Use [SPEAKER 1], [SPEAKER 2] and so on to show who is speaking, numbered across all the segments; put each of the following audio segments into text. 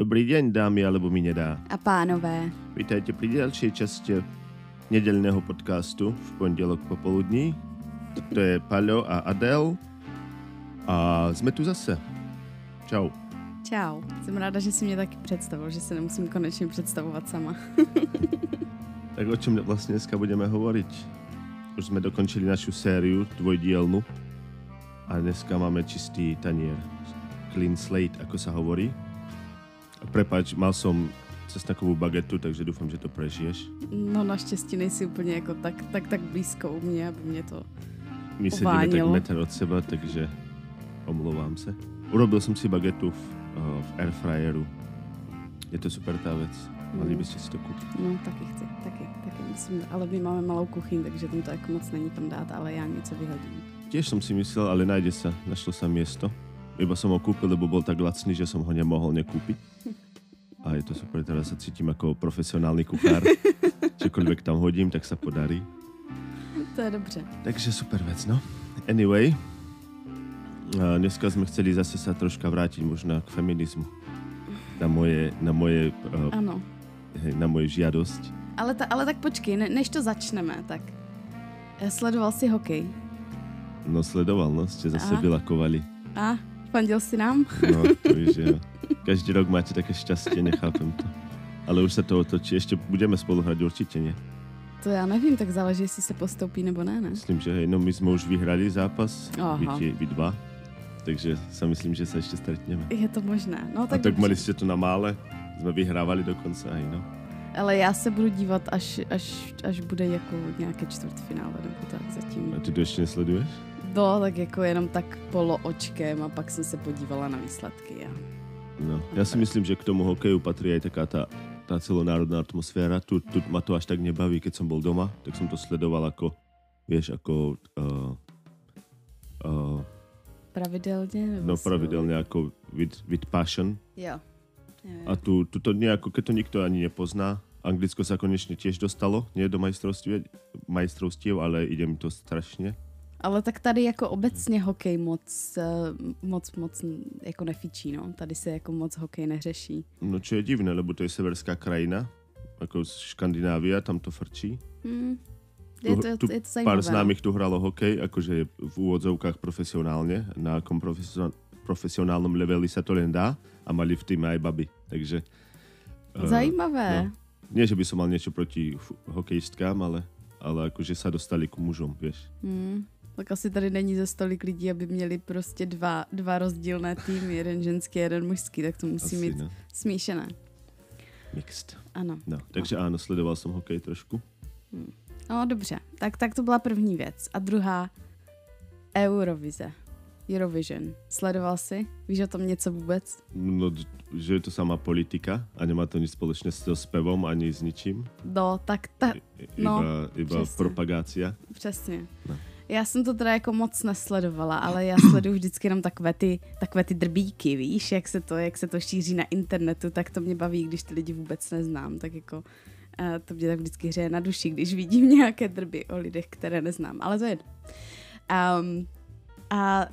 [SPEAKER 1] Dobrý deň, dámy alebo mi nedá.
[SPEAKER 2] A pánové.
[SPEAKER 1] Vítajte pri ďalšej časti nedelného podcastu v pondelok popoludní. To je Paľo a Adel. A jsme tu zase. Čau.
[SPEAKER 2] Čau. Jsem ráda, že si mě taky představil, že se nemusím konečně představovat sama.
[SPEAKER 1] tak o čem vlastně dneska budeme hovoriť? Už jsme dokončili našu sériu dvojdielnu a dneska máme čistý tanier. Clean slate, ako sa hovorí. Prepač, mal som cesnakovou bagetu, takže doufám, že to prežiješ.
[SPEAKER 2] No naštěstí nejsi úplně jako tak, tak, tak blízko u mě, aby mě to
[SPEAKER 1] My sedíme tak metr od seba, takže omlouvám se. Urobil jsem si bagetu v, uh, v airfryeru. Je to super ta věc. Mali byste si to koupit.
[SPEAKER 2] No, taky chci, taky, taky myslím, ale my máme malou kuchyň, takže tam to jako moc není tam dát, ale já něco vyhodím.
[SPEAKER 1] Tiež som si myslel, ale nájde sa. Našlo sa miesto. Iba som ho kúpil, lebo bol tak lacný, že som ho nemohol nekúpiť. A je to super, teraz sa cítim ako profesionálny kuchár. Čokoľvek tam hodím, tak sa podarí.
[SPEAKER 2] To je dobře.
[SPEAKER 1] Takže super vec, no. Anyway, a dneska sme chceli zase sa troška vrátiť možno k feminizmu. Na moje, na moje,
[SPEAKER 2] ano.
[SPEAKER 1] na moje žiadosť.
[SPEAKER 2] Ale, ta, ale tak počkej, ne, než to začneme, tak eh, sledoval si hokej?
[SPEAKER 1] No sledoval, no, ste zase Aha. vylakovali.
[SPEAKER 2] A, fandil si nám?
[SPEAKER 1] No, to víš, jo. Každý rok máte také šťastie, nechápem to. Ale už se to otočí, ještě budeme spolu hrať určitě, ne?
[SPEAKER 2] To já nevím, tak záleží, jestli se postoupí nebo ne, ne?
[SPEAKER 1] Myslím, že hej, no my jsme už vyhrali zápas, vy, vy dva, takže si myslím, že se ještě stretneme.
[SPEAKER 2] Je to možné, no
[SPEAKER 1] tak A tak mali jste to na mále, jsme vyhrávali dokonce, hej, no.
[SPEAKER 2] Ale já se budu dívat, až, až, až bude jako nějaké čtvrtfinále nebo tak zatím.
[SPEAKER 1] A ty to ještě nesleduješ?
[SPEAKER 2] No, tak jako jenom tak polo očkem a pak jsem se podívala na výsledky. A...
[SPEAKER 1] No, já si myslím, že k tomu hokeju patří i taká ta, ta celonárodná atmosféra. Tu, tu ma to až tak nebaví, keď jsem byl doma, tak jsem to sledoval jako, víš, jako... Uh,
[SPEAKER 2] uh, pravidelně? Nebo
[SPEAKER 1] no, pravidelně, jako with, with passion.
[SPEAKER 2] Jo.
[SPEAKER 1] A tu, tu to nejako, keď to nikto ani nepozná, Anglicko sa konečne tiež dostalo, nie do majstrovství, majstrovstiev, ale ide mi to strašně.
[SPEAKER 2] Ale tak tady jako obecně hokej moc, eh, moc, moc jako nefičí, no. Tady se jako moc hokej neřeší.
[SPEAKER 1] No čo je divné, lebo to je severská krajina, jako Škandinávia, tam to frčí. Hmm.
[SPEAKER 2] Je to, tu, je to zajímavé.
[SPEAKER 1] Pár známých tu hralo hokej, akože v úvodzovkách profesionálně, na akom profesionálnom leveli sa to len dá a mali v tým aj baby, takže...
[SPEAKER 2] Eh, zajímavé. Uh, no,
[SPEAKER 1] nie, že by som mal niečo proti hokejistkám, ale, ale akože sa dostali k mužom, vieš.
[SPEAKER 2] Hmm. Tak asi tady není za stolik lidí, aby měli prostě dva, dva rozdílné týmy, jeden ženský, jeden mužský, tak to musí asi, mít no. smíšené.
[SPEAKER 1] Mixed.
[SPEAKER 2] Ano.
[SPEAKER 1] No, takže no. ano, sledoval jsem hokej trošku.
[SPEAKER 2] Hmm. No dobře, tak, tak to byla první věc. A druhá, Eurovize. Eurovision. Sledoval jsi? Víš o tom něco vůbec?
[SPEAKER 1] No, že je to sama politika a nemá to nic společné s spevom ani s ničím.
[SPEAKER 2] No, tak ta...
[SPEAKER 1] No, iba, iba propagácia.
[SPEAKER 2] Přesně. No. Já jsem to teda jako moc nesledovala, ale já sleduju vždycky jenom takové ty, takové ty drbíky, víš, jak se, to, jak se to šíří na internetu, tak to mě baví, když ty lidi vůbec neznám, tak jako uh, to mě tak vždycky hřeje na duši, když vidím nějaké drby o lidech, které neznám, ale to je um, a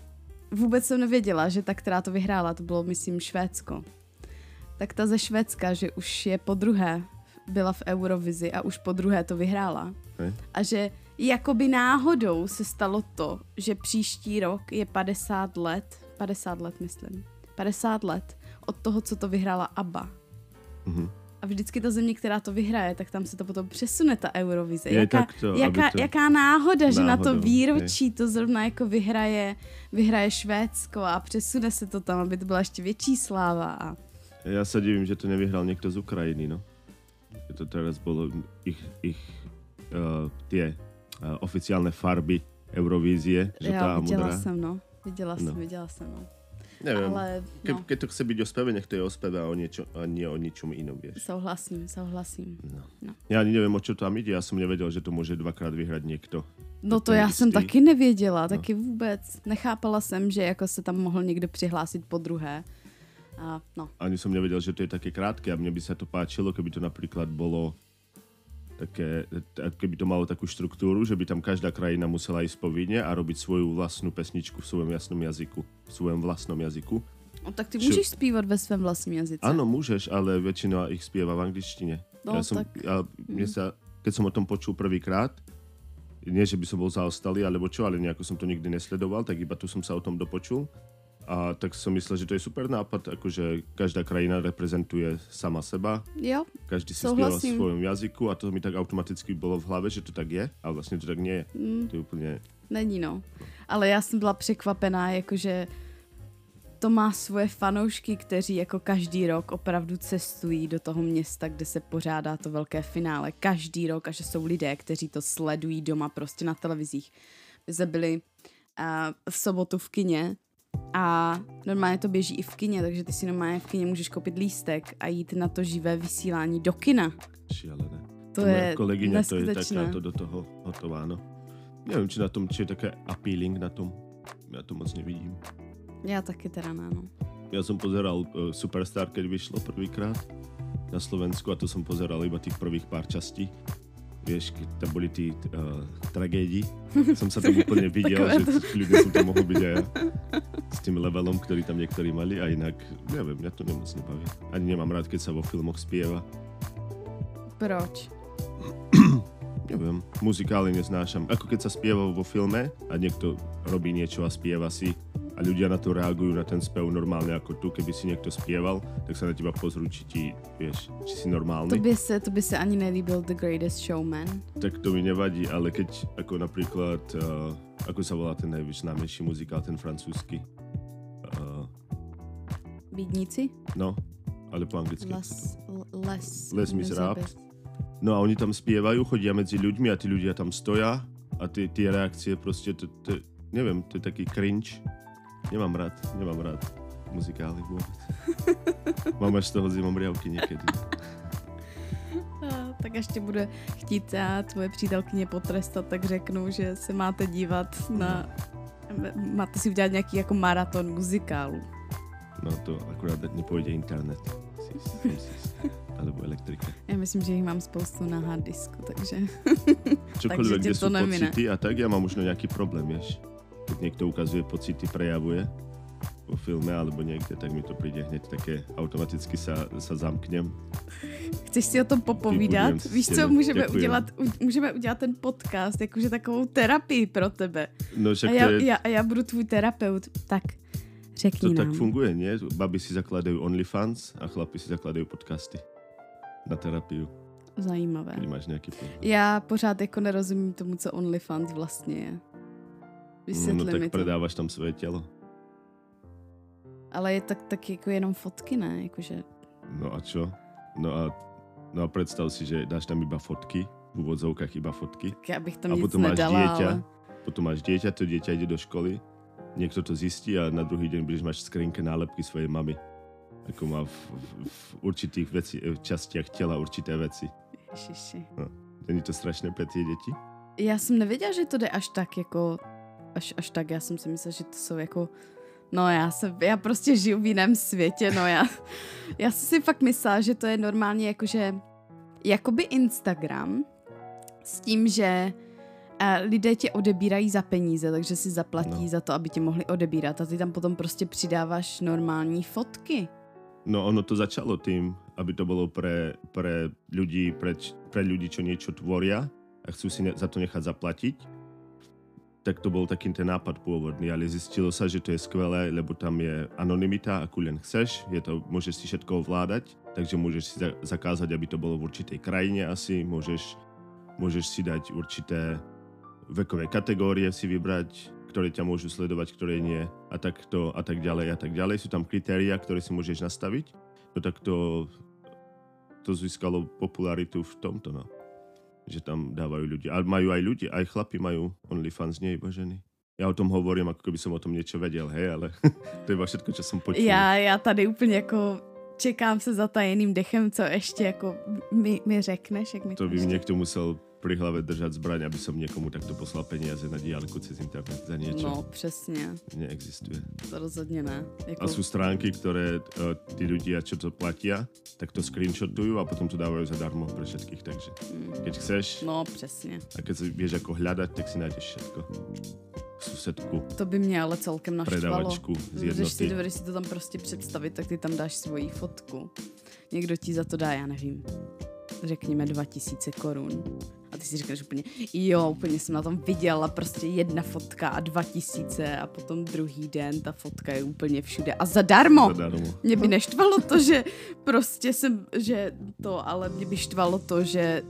[SPEAKER 2] vůbec jsem nevěděla, že ta, která to vyhrála, to bylo, myslím, Švédsko. Tak ta ze Švédska, že už je po druhé byla v Eurovizi a už po druhé to vyhrála. Okay. A že jakoby náhodou se stalo to, že příští rok je 50 let, 50 let myslím, 50 let od toho, co to vyhrála ABBA. Mm-hmm. A vždycky ta země, která to vyhraje, tak tam se to potom přesune, ta Eurovize.
[SPEAKER 1] Je jaká, to,
[SPEAKER 2] jaká, to... jaká náhoda, náhoda, že na to výročí je. to zrovna jako vyhraje, vyhraje Švédsko a přesune se to tam, aby to byla ještě větší sláva. A...
[SPEAKER 1] Já se divím, že to nevyhrál někdo z Ukrajiny, no. Že to teraz bylo ich, ich uh, tie uh, oficiálne farby Eurovízie,
[SPEAKER 2] žltá a modrá. viděla jsem, no. Viděla no. jsem, viděla jsem, no.
[SPEAKER 1] Nevím, ale, Ke, no. keď to chce být o speve, nech to je o speve a, o niečo, a nie o ničom inom, vieš.
[SPEAKER 2] Souhlasím, souhlasím. No.
[SPEAKER 1] No. Já ani nevím, o čo tam jde, já jsem nevěděl, že to může dvakrát vyhrát někdo.
[SPEAKER 2] No to já jistý. jsem taky nevěděla, no. taky vůbec. Nechápala jsem, že jako se tam mohl někdo přihlásit po druhé. A, no.
[SPEAKER 1] Ani som nevedel, že to je také krátké a mne by sa to páčilo, keby to napríklad bolo také, keby to malo takú štruktúru, že by tam každá krajina musela ísť povinne a robiť svoju vlastnú pesničku v svojom jasnom jazyku, v svojom vlastnom jazyku.
[SPEAKER 2] No, tak ty
[SPEAKER 1] Čo-
[SPEAKER 2] můžeš zpívat ve svém vlastním jazyce.
[SPEAKER 1] Áno, môžeš, ale väčšina ich spieva v angličtine.
[SPEAKER 2] No,
[SPEAKER 1] ja som,
[SPEAKER 2] tak-
[SPEAKER 1] ja, mne sa, keď som o tom počul prvýkrát, nie, že by som bol zaostalý, alebo čo, ale nejako som to nikdy nesledoval, tak iba tu som sa o tom dopočul. A tak som myslel, že to je super nápad, akože každá krajina reprezentuje sama seba,
[SPEAKER 2] Jo,
[SPEAKER 1] každý si spieva v svojom jazyku a to mi tak automaticky bolo v hlave, že to tak je, a vlastně to tak nie je.
[SPEAKER 2] Mm.
[SPEAKER 1] To je úplně,
[SPEAKER 2] není no. Ale já jsem byla překvapená, jakože to má svoje fanoušky, kteří jako každý rok opravdu cestují do toho města, kde se pořádá to velké finále. Každý rok a že jsou lidé, kteří to sledují doma prostě na televizích. Jsme byli uh, v sobotu v kině a normálně to běží i v kině, takže ty si normálně v kině můžeš koupit lístek a jít na to živé vysílání do kina.
[SPEAKER 1] šialené.
[SPEAKER 2] To
[SPEAKER 1] Moja
[SPEAKER 2] je
[SPEAKER 1] kolegyňa to je taká to do toho hotová, no. Neviem, či na tom, či je také appealing na tom. Ja to moc nevidím.
[SPEAKER 2] Já taky teda ne, no.
[SPEAKER 1] Ja som pozeral uh, Superstar, keď vyšlo prvýkrát na Slovensku a to som pozeral iba tých prvých pár častí. Keď tam boli tí uh, tragédii, som sa tam úplne videl,
[SPEAKER 2] Takové
[SPEAKER 1] že ľudia som tam aj ja. S tým levelom, ktorý tam niektorí mali a inak, neviem, mňa to nemoc nebaví. Ani nemám rád, keď sa vo filmoch spieva.
[SPEAKER 2] Proč?
[SPEAKER 1] Neviem, muzikály neznášam. Ako keď sa spieva vo filme a niekto robí niečo a spieva si a ľudia na to reagujú, na ten spev normálne ako tu. Keby si niekto spieval, tak sa na teba pozrú, či ti, vieš, či si normálny.
[SPEAKER 2] To by se, to by se ani nelíbil The Greatest Showman.
[SPEAKER 1] Tak to mi nevadí, ale keď ako napríklad, uh, ako sa volá ten najznámejší muzikál, ten francúzsky. Uh,
[SPEAKER 2] Bídníci?
[SPEAKER 1] no, ale po anglicky.
[SPEAKER 2] Les, les,
[SPEAKER 1] Les Miserables. No a oni tam spievajú, chodia medzi ľuďmi a tí ľudia tam stoja a ty, tie reakcie proste, to, to, neviem, to je taký cringe. Nemám rád, nemám rád muzikály vôbec. Mám až z toho zimom riavky niekedy.
[SPEAKER 2] A, tak až tě bude chtít a tvoje přítelkyně potrestat, tak řeknu, že se máte dívat na... Máte si udělat nějaký jako maraton muzikálu.
[SPEAKER 1] No to akurát nepôjde internet. Alebo elektrika.
[SPEAKER 2] Já myslím, že jich mám spoustu na hard disku, takže...
[SPEAKER 1] Čokoľvek,
[SPEAKER 2] tě
[SPEAKER 1] kde
[SPEAKER 2] to nemine.
[SPEAKER 1] pocity a tak, ja mám možno nejaký problém, vieš. Keď niekto ukazuje pocity, prejavuje vo filme alebo niekde, tak mi to príde hneď také, automaticky sa, sa zamknem.
[SPEAKER 2] Chceš si o tom popovídat?
[SPEAKER 1] Vybudujem
[SPEAKER 2] Víš co, můžeme udělat, můžeme udělat ten podcast, jakože takovou terapii pro tebe.
[SPEAKER 1] No
[SPEAKER 2] A já,
[SPEAKER 1] je,
[SPEAKER 2] já, a já budu tvůj terapeut. Tak, řekni
[SPEAKER 1] To
[SPEAKER 2] nám.
[SPEAKER 1] tak funguje, nie? Baby si zakladajú OnlyFans a chlapi si zakladajú podcasty na terapiu,
[SPEAKER 2] Zajímavé.
[SPEAKER 1] keď máš problém.
[SPEAKER 2] Já pořád jako nerozumím tomu, co OnlyFans vlastně je. Vysvětli
[SPEAKER 1] No, no
[SPEAKER 2] mi
[SPEAKER 1] tak
[SPEAKER 2] to.
[SPEAKER 1] predávaš tam svoje telo.
[SPEAKER 2] Ale je tak, tak jako jenom fotky, ne? Jakože,
[SPEAKER 1] No a čo? No a, no a predstav si, že dáš tam iba fotky, v úvodzovkách iba fotky.
[SPEAKER 2] tak já bych tam
[SPEAKER 1] A
[SPEAKER 2] nic
[SPEAKER 1] potom máš
[SPEAKER 2] nedala,
[SPEAKER 1] dieťa,
[SPEAKER 2] ale...
[SPEAKER 1] potom máš dieťa, to dieťa ide do školy, niekto to zistí a na druhý deň budeš v skrinke nálepky svojej mamy. Ako má v, v, v určitých veci, v častiach tela určité veci.
[SPEAKER 2] Ježiši.
[SPEAKER 1] Není to strašné pre tie deti?
[SPEAKER 2] Já jsem nevěděla, že to jde až tak jako, až, až tak, já jsem si myslela, že to jsou jako, no já se, já prostě žiju v jiném světě, no já, já jsem si fakt myslela, že to je normálně jakože, jakoby Instagram, s tím, že a lidé tě odebírají za peníze, takže si zaplatí
[SPEAKER 1] No.
[SPEAKER 2] za to, aby tě mohli odebírat a ty tam potom prostě přidáváš normální fotky.
[SPEAKER 1] No ono to začalo tým, aby to bolo pre, pre ľudí, pre, pre ľudí, čo niečo tvoria a chcú si ne, za to nechať zaplatiť. Tak to bol taký ten nápad pôvodný, ale zistilo sa, že to je skvelé, lebo tam je anonymita, akú len chceš, je to, môžeš si všetko ovládať, takže môžeš si za, zakázať, aby to bolo v určitej krajine asi, môžeš, môžeš si dať určité vekové kategórie si vybrať, ktoré ťa môžu sledovať, ktoré nie a takto a tak ďalej a tak ďalej. Sú tam kritéria, ktoré si môžeš nastaviť. No tak to, to získalo popularitu v tomto, no. Že tam dávajú ľudia. Ale majú aj ľudia, aj chlapi majú OnlyFans, nie iba ženy. Ja o tom hovorím, ako keby som o tom niečo vedel, hej, ale to je iba všetko, čo som počul.
[SPEAKER 2] Já, já tady úplně jako čekám se zatajeným dechem, co ještě jako mi, mi řekneš, jak mi
[SPEAKER 1] To by
[SPEAKER 2] ještě...
[SPEAKER 1] mi niekto musel pri hlave držať zbraň, aby som niekomu takto poslal peniaze na diálku cez internet za niečo.
[SPEAKER 2] No, přesně,
[SPEAKER 1] Neexistuje.
[SPEAKER 2] to rozhodně ne. Jako,
[SPEAKER 1] A sú stránky, ktoré uh, tí ľudia, čo to platia, tak to screenshotujú a potom to dávajú zadarmo pre všetkých. Takže
[SPEAKER 2] mm,
[SPEAKER 1] keď chceš
[SPEAKER 2] no, přesně.
[SPEAKER 1] a keď si vieš ako hľadať, tak si nájdeš všetko. susedku,
[SPEAKER 2] To by mě ale celkem naštvalo.
[SPEAKER 1] predavačku z
[SPEAKER 2] Když si dovedeš si to tam prostě představit, tak ty tam dáš svoji fotku. Někdo ti za to dá, já nevím, řekněme 2000 korun. A ty si říkáš úplně, jo, úplně jsem na tom viděla prostě jedna fotka a 2000 a potom druhý den ta fotka je úplně všude a zadarmo.
[SPEAKER 1] Zadarmo.
[SPEAKER 2] Mě by neštvalo to, že prostě jsem, že to, ale mě by štvalo to, že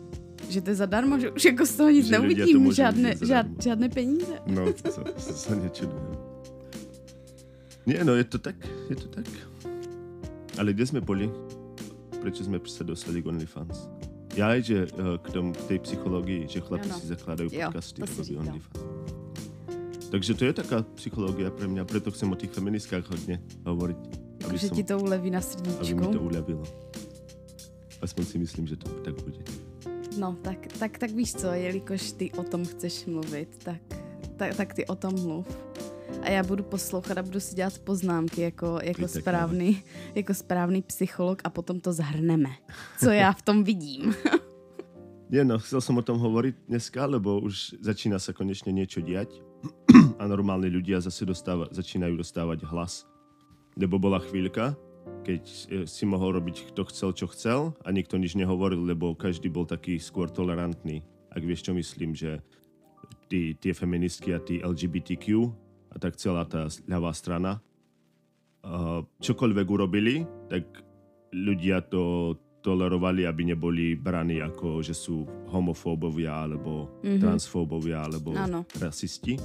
[SPEAKER 2] že to je zadarmo, že už jako z toho nic
[SPEAKER 1] Že
[SPEAKER 2] neuvidím, žádné, žád, žádné peníze.
[SPEAKER 1] No, to sa, sa nečudujem. Nie, no je to tak, je to tak. Ale kde sme boli? Prečo sme sa dostali k OnlyFans? Ja aj, že eh, k tomu, k tej psychológii, že chlapi
[SPEAKER 2] Áno.
[SPEAKER 1] si zakladajú
[SPEAKER 2] Jo,
[SPEAKER 1] podcasty,
[SPEAKER 2] to si.
[SPEAKER 1] Takže to je taká psychológia pre mňa, preto chcem o tých feministkách hodne hovoriť. Aby,
[SPEAKER 2] Že
[SPEAKER 1] som,
[SPEAKER 2] ti to uleví na
[SPEAKER 1] aby
[SPEAKER 2] srdíčku.
[SPEAKER 1] mi to uľavilo. Aspoň si myslím, že to tak bude.
[SPEAKER 2] No, tak, tak, tak víš co, jelikož ty o tom chceš mluvit, tak, tak, tak ty o tom mluv. A já budu poslouchat a budu si dělat poznámky jako, jako,
[SPEAKER 1] Ty tak
[SPEAKER 2] správný, jako správný psycholog a potom to zhrneme. Co já v tom vidím.
[SPEAKER 1] Nie, no, chcel som o tom hovoriť dneska, lebo už začína sa konečne niečo diať a normálni ľudia zase dostáva, začínajú dostávať hlas. Lebo bola chvíľka, keď eh, si mohol robiť kto chcel, čo chcel a nikto nič nehovoril, lebo každý bol taký skôr tolerantný. Ak vieš, čo myslím, že tí, tie feministky a tí LGBTQ tak celá tá ľavá strana uh, čokoľvek urobili, tak ľudia to tolerovali, aby neboli braní ako, že sú homofóbovia, alebo
[SPEAKER 2] Mhm.
[SPEAKER 1] mm-hmm. transfóbovia, alebo
[SPEAKER 2] Áno.
[SPEAKER 1] rasisti.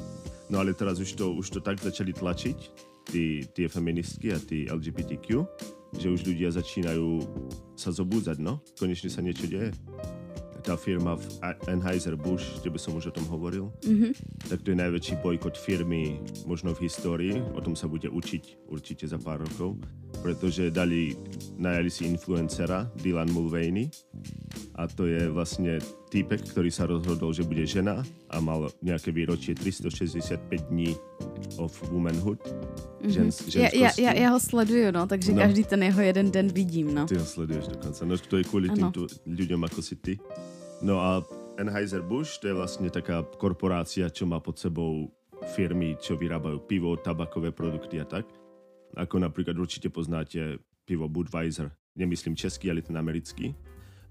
[SPEAKER 1] No ale teraz už to, už to tak začali tlačiť, tí, tie feministky a tí LGBTQ, že už ľudia začínajú sa zobúdzať, no. Konečne sa niečo deje. Tá firma v Anheuser-Busch, kde by som už o tom hovoril,
[SPEAKER 2] Mhm.
[SPEAKER 1] tak to je najväčší bojkot firmy možno v histórii. O tom sa bude učiť určite za pár rokov, pretože dali, najali si influencera Dylan Mulvaney a to je vlastne týpek, ktorý sa rozhodol, že bude žena a mal nejaké výročie 365 dní of womanhood. Žens,
[SPEAKER 2] Já, já, já, já ho sleduju, no, takže
[SPEAKER 1] No.
[SPEAKER 2] každý ten jeho jeden den vidím, no.
[SPEAKER 1] Ty ho sleduješ dokonca. No to je kvôli
[SPEAKER 2] Áno.
[SPEAKER 1] týmto ľuďom ako si ty. No a Anheuser-Busch to je vlastne taká korporácia, čo má pod sebou firmy, čo vyrábajú pivo, tabakové produkty a tak. Ako napríklad určite poznáte pivo Budweiser. Nemyslím český, ale ten americký.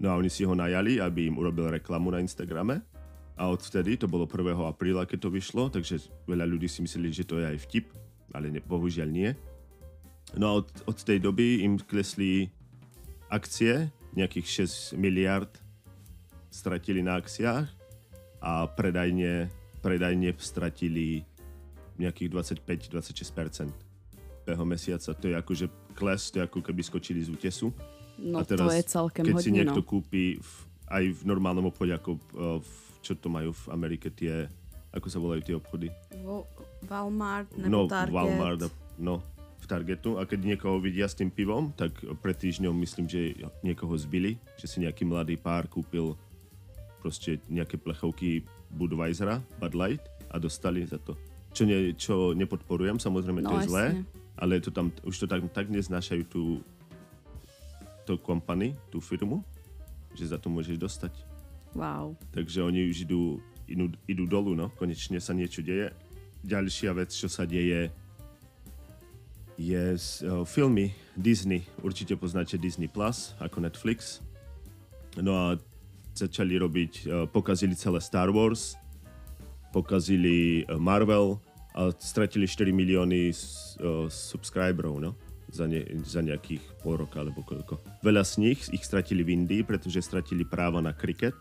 [SPEAKER 1] No a oni si ho najali, aby im urobil reklamu na Instagrame. A odvtedy, to bolo 1. apríla, keď to vyšlo, takže veľa ľudí si mysleli, že to je aj vtip, ale ne, bohužiaľ nie. No a od, od tej doby im klesli akcie, nejakých 6 miliard stratili na akciách a predajne, predajne stratili nejakých 25-26% beho mesiaca. To je akože kles, to je ako keby skočili z útesu.
[SPEAKER 2] No
[SPEAKER 1] a teraz,
[SPEAKER 2] to je celkem
[SPEAKER 1] keď si
[SPEAKER 2] hodně,
[SPEAKER 1] niekto
[SPEAKER 2] no.
[SPEAKER 1] kúpi v, aj v normálnom obchode, ako uh, v, čo to majú v Amerike, tie, ako sa volajú tie obchody?
[SPEAKER 2] Vo- Walmart nebo
[SPEAKER 1] no,
[SPEAKER 2] Target.
[SPEAKER 1] Walmart, no, v Targetu. A keď niekoho vidia s tým pivom, tak pred týždňom myslím, že niekoho zbili, že si nejaký mladý pár kúpil proste nejaké plechovky Budweisera, Bud Light a dostali za to. Čo, ne, čo nepodporujem, samozrejme to
[SPEAKER 2] No,
[SPEAKER 1] je zlé, ale je to tam, už to tak, tak neznášajú tú, tú company, tú firmu, že za to môžeš dostať.
[SPEAKER 2] Wow.
[SPEAKER 1] Takže oni už idú, idú, idú dolu, no. Konečne sa niečo deje. Ďalšia vec, čo sa deje, je z uh, filmy Disney. Určite poznáte Disney Plus ako Netflix. No a začali robiť, uh, pokazili celé Star Wars, pokazili uh, Marvel a stratili 4 milióny s- uh, subscriberov, no. Za, ne, za nejakých pol roka alebo koľko. Veľa z nich ich stratili v Indii, pretože stratili práva na kriket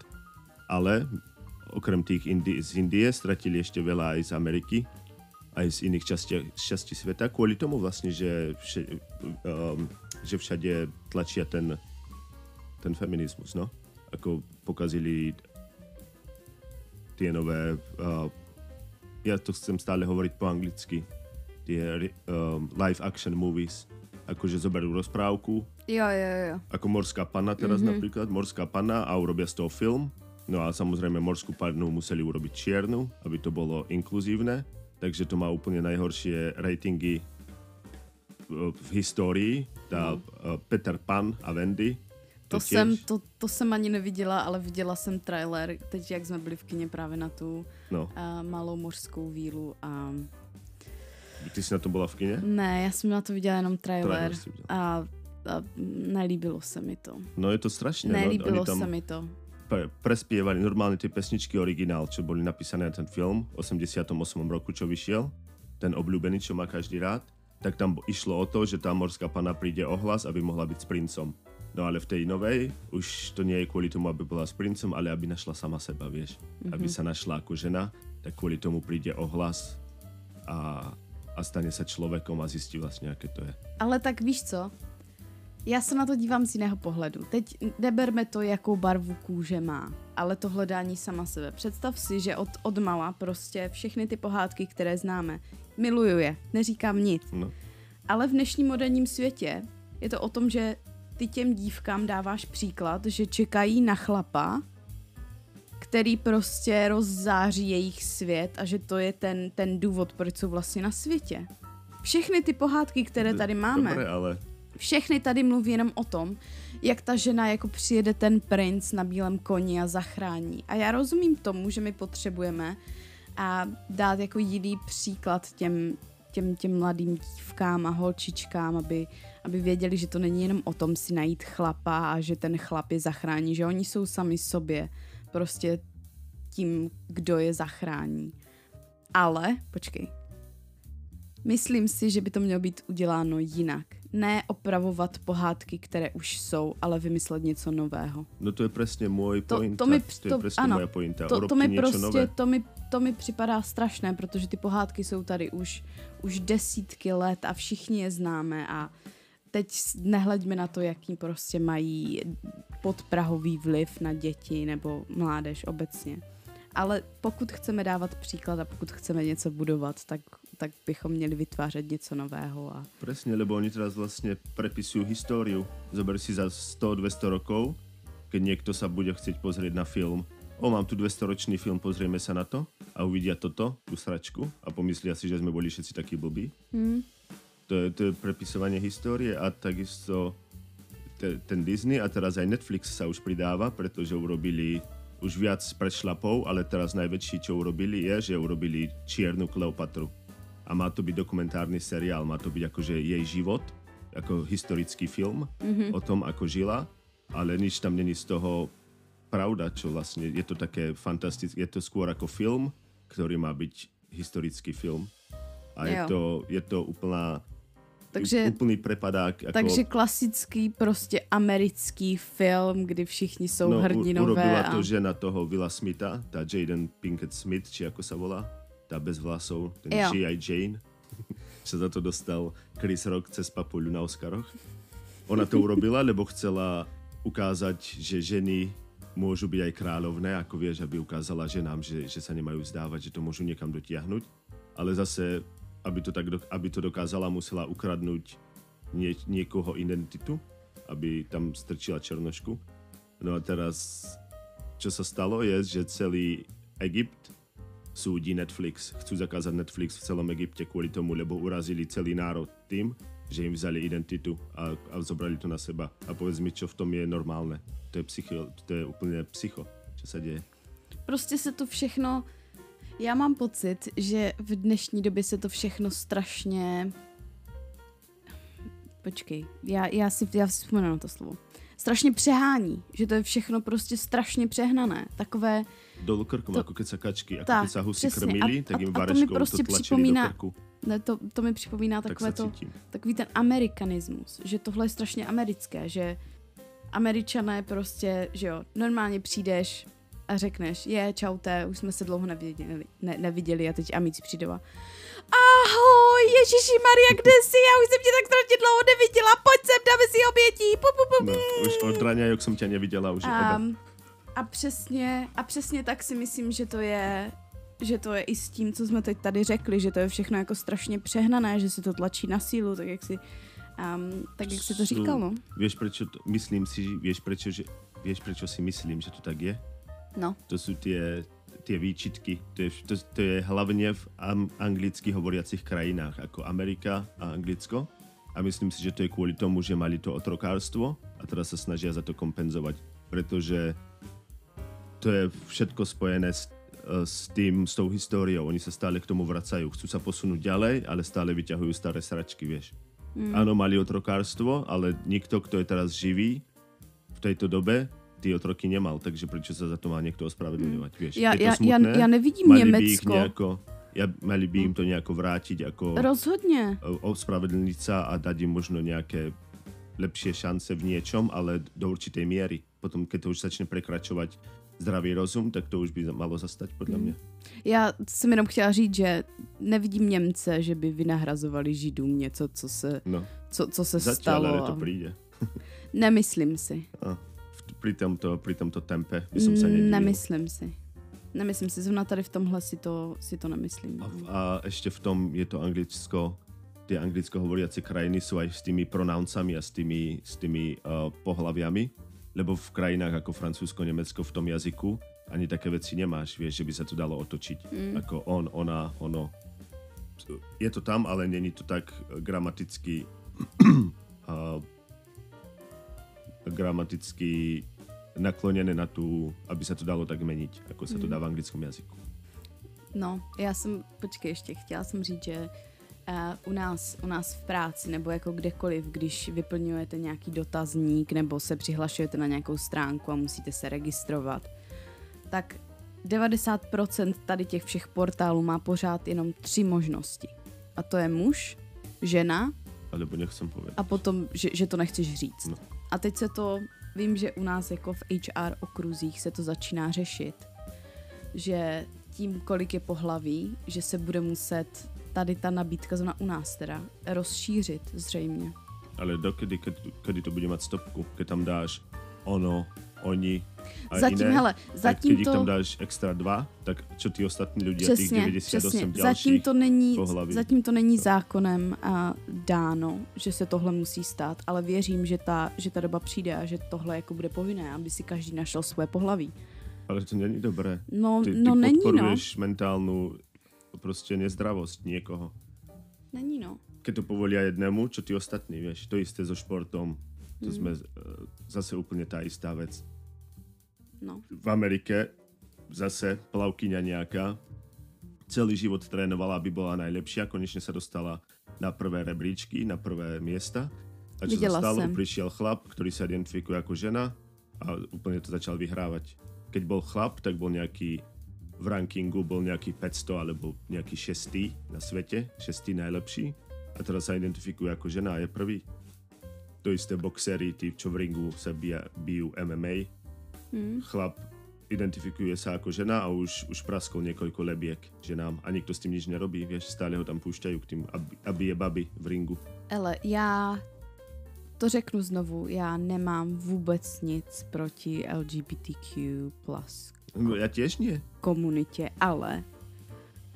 [SPEAKER 1] ale okrem tých Indi- z Indie stratili ešte veľa aj z Ameriky, aj z iných častí, častí sveta, kvôli tomu vlastne, že, vše, um, že všade tlačia ten, ten feminizmus, no. Ako pokazili tie nové, uh, ja to chcem stále hovoriť po anglicky, tie um, live action movies, akože zoberú rozprávku,
[SPEAKER 2] Jo, jo, jo.
[SPEAKER 1] ako Morská panna teraz mm-hmm. napríklad, Morská panna a urobia z toho film. No a samozrejme Morskú pannu museli urobiť čiernu, aby to bolo inkluzívne, takže to má úplne najhoršie ratingy v, v histórii. Tá uh, Peter Pan a Wendy,
[SPEAKER 2] To,
[SPEAKER 1] tiež?
[SPEAKER 2] jsem, to, to jsem ani neviděla, ale viděla jsem trailer, teď jak jsme byli v kině právě na tu
[SPEAKER 1] No,
[SPEAKER 2] uh, malou mořskou vílu a
[SPEAKER 1] ty si na to bola v kine?
[SPEAKER 2] ne, já jsem na to viděla jenom trailer
[SPEAKER 1] Trailer viděla.
[SPEAKER 2] a, a nelíbilo se mi to.
[SPEAKER 1] No je to strašné.
[SPEAKER 2] Nelíbilo
[SPEAKER 1] no, oni tam
[SPEAKER 2] se mi to.
[SPEAKER 1] pre, prespievali normálne tie pesničky originál, čo boli napísané na ten film v 88. roku, čo vyšiel, ten obľúbený, čo má každý rád, tak tam išlo o to, že tá morská pana príde ohlas, aby mohla byť s princom. No ale v tej novej už to nie je kvôli tomu, aby bola s princom, ale aby našla sama seba, vieš. Mm-hmm. Aby sa našla ako žena, tak kvôli tomu príde ohlas a, a stane sa človekom a zistí vlastne, aké to je.
[SPEAKER 2] Ale tak víš co? Já se na to dívám z jiného pohledu. Teď neberme to, jakou barvu kůže má, ale to hledání sama sebe. Představ si, že od, od mala prostě všechny ty pohádky, které známe, miluju je, neříkám nic.
[SPEAKER 1] No.
[SPEAKER 2] Ale v dnešním moderním světě je to o tom, že ty těm dívkám dáváš příklad, že čekají na chlapa, který prostě rozzáří jejich svět a že to je ten, ten důvod, proč jsou vlastně na světě. Všechny ty pohádky, které tady máme,
[SPEAKER 1] Dobre, ale
[SPEAKER 2] všechny tady mluví jenom o tom, jak ta žena jako přijede ten princ na bílém koni a zachrání. A já rozumím tomu, že my potřebujeme a dát jako jiný příklad těm, těm, těm mladým dívkám a holčičkám, aby, aby věděli, že to není jenom o tom si najít chlapa a že ten chlap je zachrání, že oni jsou sami sobě prostě tím, kdo je zachrání. Ale, počkej, Myslím si, že by to mělo být uděláno jinak. Ne opravovat pohádky, které už jsou, ale vymyslet něco nového.
[SPEAKER 1] no to je presne môj
[SPEAKER 2] To,
[SPEAKER 1] pointa.
[SPEAKER 2] to mi,
[SPEAKER 1] to je
[SPEAKER 2] to,
[SPEAKER 1] presne
[SPEAKER 2] ano,
[SPEAKER 1] moja pointa.
[SPEAKER 2] to, to mi prostě,
[SPEAKER 1] nové.
[SPEAKER 2] to mi, to mi připadá strašné, protože ty pohádky jsou tady už, už desítky let a všichni je známe a teď nehleďme na to, jaký prostě mají podprahový vliv na děti nebo mládež obecně. Ale pokud chceme dávat příklad a pokud chceme něco budovat, tak, tak bychom měli vytvářet něco nového. A
[SPEAKER 1] Presne, lebo oni teraz vlastne prepisujú históriu. Zober si za 100-200 rokov, keď niekto sa bude chcieť pozrieť na film. O, mám tu 200-ročný film, pozrieme sa na to a uvidia toto, tú sračku a pomyslia si, že sme boli všetci takí blbí.
[SPEAKER 2] hmm,
[SPEAKER 1] To je, to je prepisovanie histórie a takisto ten Disney a teraz aj Netflix sa už pridáva, pretože urobili už viac prešlapov, ale teraz najväčší, čo urobili, je, že urobili čiernu Kleopatru. A má to byť dokumentárny seriál, má to byť akože jej život, ako historický film mm-hmm. o tom, ako žila, ale nič tam není z toho pravda, čo vlastne je to také fantastické, je to skôr ako film, ktorý má byť historický film. A je to, je to úplná,
[SPEAKER 2] takže,
[SPEAKER 1] úplný prepadák. Ako,
[SPEAKER 2] takže klasický prostě americký film, kdy všichni jsou
[SPEAKER 1] no,
[SPEAKER 2] hrdinové.
[SPEAKER 1] urobila
[SPEAKER 2] a...
[SPEAKER 1] to žena toho Willa Smitha, tá Jaden Pinkett Smith, či ako sa volá, tá bez vlasov, ten
[SPEAKER 2] Jo.
[SPEAKER 1] G.I. Jane, že za to dostal Chris Rock cez papuľu na Oscaroch. Ona to urobila, lebo chcela ukázať, že ženy môžu byť aj kráľovné, ako vieš, aby ukázala ženám, že, že sa nemajú vzdávať, že to môžu niekam dotiahnuť. Ale zase, aby to, tak do, aby to dokázala, musela ukradnúť nie, niekoho identitu, aby tam strčila černošku. No a teraz, čo sa stalo, je, že celý Egypt súdi Netflix. Chcú zakázať Netflix v celom Egypte kvôli tomu, lebo urazili celý národ tým, že im vzali identitu a, a zobrali to na seba. A povedz mi, čo v tom je normálne. To je, psycho, to je úplne psycho, čo sa deje.
[SPEAKER 2] Prostě se to všechno... Já mám pocit, že v dnešní době se to všechno strašně... Počkej, já, já, si, já si vzpomenu na to slovo. Strašně přehání, že to je všechno prostě strašně přehnané. Takové,
[SPEAKER 1] Dolu krkom,
[SPEAKER 2] To-
[SPEAKER 1] ako keď sa kačky, ako
[SPEAKER 2] tak,
[SPEAKER 1] keď sa husy krmili,
[SPEAKER 2] A-
[SPEAKER 1] tak
[SPEAKER 2] a-
[SPEAKER 1] im
[SPEAKER 2] a to mi prostě
[SPEAKER 1] to
[SPEAKER 2] připomíná
[SPEAKER 1] do krku.
[SPEAKER 2] ne, to, to mi připomíná
[SPEAKER 1] Tak
[SPEAKER 2] takové
[SPEAKER 1] sa
[SPEAKER 2] to, takový ten amerikanismus, že tohle je strašně americké, že američané prostě, že jo, normálně přijdeš a řekneš, je, čaute, už jsme se dlouho neviděli, ne, neviděli a teď amici přijdou a ahoj, Ježíši Maria, kde jsi? Já už jsem tě tak strašně dlouho neviděla, pojď sem, dáme si obětí. Pu, pu, pu,
[SPEAKER 1] No, už od raňa, jak som ťa nevidela, už je
[SPEAKER 2] A,
[SPEAKER 1] um,
[SPEAKER 2] a přesně, a přesně tak si myslím, že to je že to je i s tím, co jsme teď tady řekli, že to je všechno jako strašně přehnané, že se to tlačí na sílu, tak jak si, um, tak jak si to říkal, no.
[SPEAKER 1] Prečo, to, myslím si, vieš prečo, že, vieš prečo si myslím, že to tak je?
[SPEAKER 2] No,
[SPEAKER 1] To sú tie, tie výčitky. To je, to, to je hlavne v anglicky hovoriacich krajinách, ako Amerika a Anglicko. A myslím si, že to je kvôli tomu, že mali to otrokárstvo a teraz sa snažia za to kompenzovať, pretože to je všetko spojené s, s tým, s tou históriou. Oni sa stále k tomu vracajú. Chcú sa posunúť ďalej, ale stále vyťahujú staré sračky, vieš. Mm. Áno, mali otrokárstvo, ale nikto, kto je teraz živý v tejto dobe, ty otroky nemal, takže prečo sa za to má niekto ospravedlňovať, vieš.
[SPEAKER 2] Já,
[SPEAKER 1] je to
[SPEAKER 2] já, já,
[SPEAKER 1] smutné,
[SPEAKER 2] já nevidím
[SPEAKER 1] mali by
[SPEAKER 2] Německo.
[SPEAKER 1] nejako, ja, mali by im to nejako vrátiť ako
[SPEAKER 2] Rozhodně.
[SPEAKER 1] o- ospravedlniť sa a dať im možno nejaké lepšie šance v niečom, ale do určitej miery. Potom, keď to už začne prekračovať zdravý rozum, tak to už by malo zastať, podľa
[SPEAKER 2] Hmm.
[SPEAKER 1] mňa.
[SPEAKER 2] Já jsem jenom chtěla říct, že nevidím Němce, že by vynahrazovali Židům něco, co se,
[SPEAKER 1] No,
[SPEAKER 2] co, co se
[SPEAKER 1] zatiaľ,
[SPEAKER 2] stalo.
[SPEAKER 1] ale to príde.
[SPEAKER 2] Nemyslím si.
[SPEAKER 1] A pri tomto, pri tomto tempe by som sa nedivil.
[SPEAKER 2] Nemyslím si. Nemyslím si, zrovna tady v tomhle si to, si to nemyslím.
[SPEAKER 1] A, v- a ešte v tom je to anglicko, tie anglicko hovoriace krajiny sú aj s tými pronouncami a s tými, s tými uh, pohlaviami, lebo v krajinách ako Francúzsko, Nemecko v tom jazyku ani také veci nemáš, vieš, že by sa to dalo otočiť. Mm. Ako on, ona, ono. Je to tam, ale není to tak eh, gramaticky uh, gramaticky naklonené na tú, aby sa to dalo tak meniť, ako sa to dá v anglickom jazyku.
[SPEAKER 2] No, já jsem, počkej ještě, chtěla jsem říct, že uh, u, nás, u nás v práci nebo jako kdekoliv, když vyplňujete nějaký dotazník nebo se přihlašujete na nějakou stránku a musíte se registrovat, tak 90% tady těch všech portálů má pořád jenom tři možnosti. A to je muž, žena
[SPEAKER 1] Alebo nechcem povedať.
[SPEAKER 2] a potom, že, že to nechceš říct.
[SPEAKER 1] No.
[SPEAKER 2] A teď se to, vím, že u nás jako v HR okruzích se to začíná řešit, že tím, kolik je pohlaví, že se bude muset tady ta nabídka, zrovna u nás teda, rozšířit zřejmě.
[SPEAKER 1] Ale dokedy, kedy to bude mať stopku? Keď tam dáš ono, oni a
[SPEAKER 2] zatím,
[SPEAKER 1] iné?
[SPEAKER 2] hele, zatím
[SPEAKER 1] ich tam
[SPEAKER 2] to...
[SPEAKER 1] dáš extra dva, tak čo tí ostatní tých
[SPEAKER 2] Přesně,
[SPEAKER 1] 98
[SPEAKER 2] přesně. Zatím to, není,
[SPEAKER 1] pohlaví.
[SPEAKER 2] zatím to není zákonem a dáno, že se tohle musí stát, ale věřím, že ta, že ta doba přijde a že tohle jako bude povinné, aby si každý našel svoje pohlaví.
[SPEAKER 1] Ale to není dobré.
[SPEAKER 2] No,
[SPEAKER 1] Ty, ty
[SPEAKER 2] no není no.
[SPEAKER 1] mentálnu proste nezdravosť niekoho.
[SPEAKER 2] Není no.
[SPEAKER 1] Keď to povolia jednému, čo tí ostatní, vieš, to isté so športom. To
[SPEAKER 2] Mm.
[SPEAKER 1] sme uh, zase úplne tá istá vec.
[SPEAKER 2] No.
[SPEAKER 1] v Amerike zase plavkyňa nejaká celý život trénovala, aby bola najlepšia, konečne sa dostala na prvé rebríčky, na prvé miesta. A čo
[SPEAKER 2] Videla
[SPEAKER 1] sa stalo?
[SPEAKER 2] som.
[SPEAKER 1] Prišiel chlap, ktorý sa identifikuje ako žena a úplne to začal vyhrávať. Keď bol chlap, tak bol nejaký v rankingu bol nejaký 500 alebo nejaký šestý na svete, šestý najlepší a teraz sa identifikuje ako žena a je prvý. To isté boxery, tí, čo v ringu sa bijú MMA,
[SPEAKER 2] Hmm.
[SPEAKER 1] chlap identifikuje sa ako žena a už, už praskol niekoľko lebiek ženám a nikto s tým nič nerobí, vieš, stále ho tam púšťajú k tým, aby, aby je baby v ringu.
[SPEAKER 2] Ele, já to řeknu znovu, já nemám vůbec nic proti LGBTQ plus
[SPEAKER 1] No, tiež nie.
[SPEAKER 2] komunitě, ale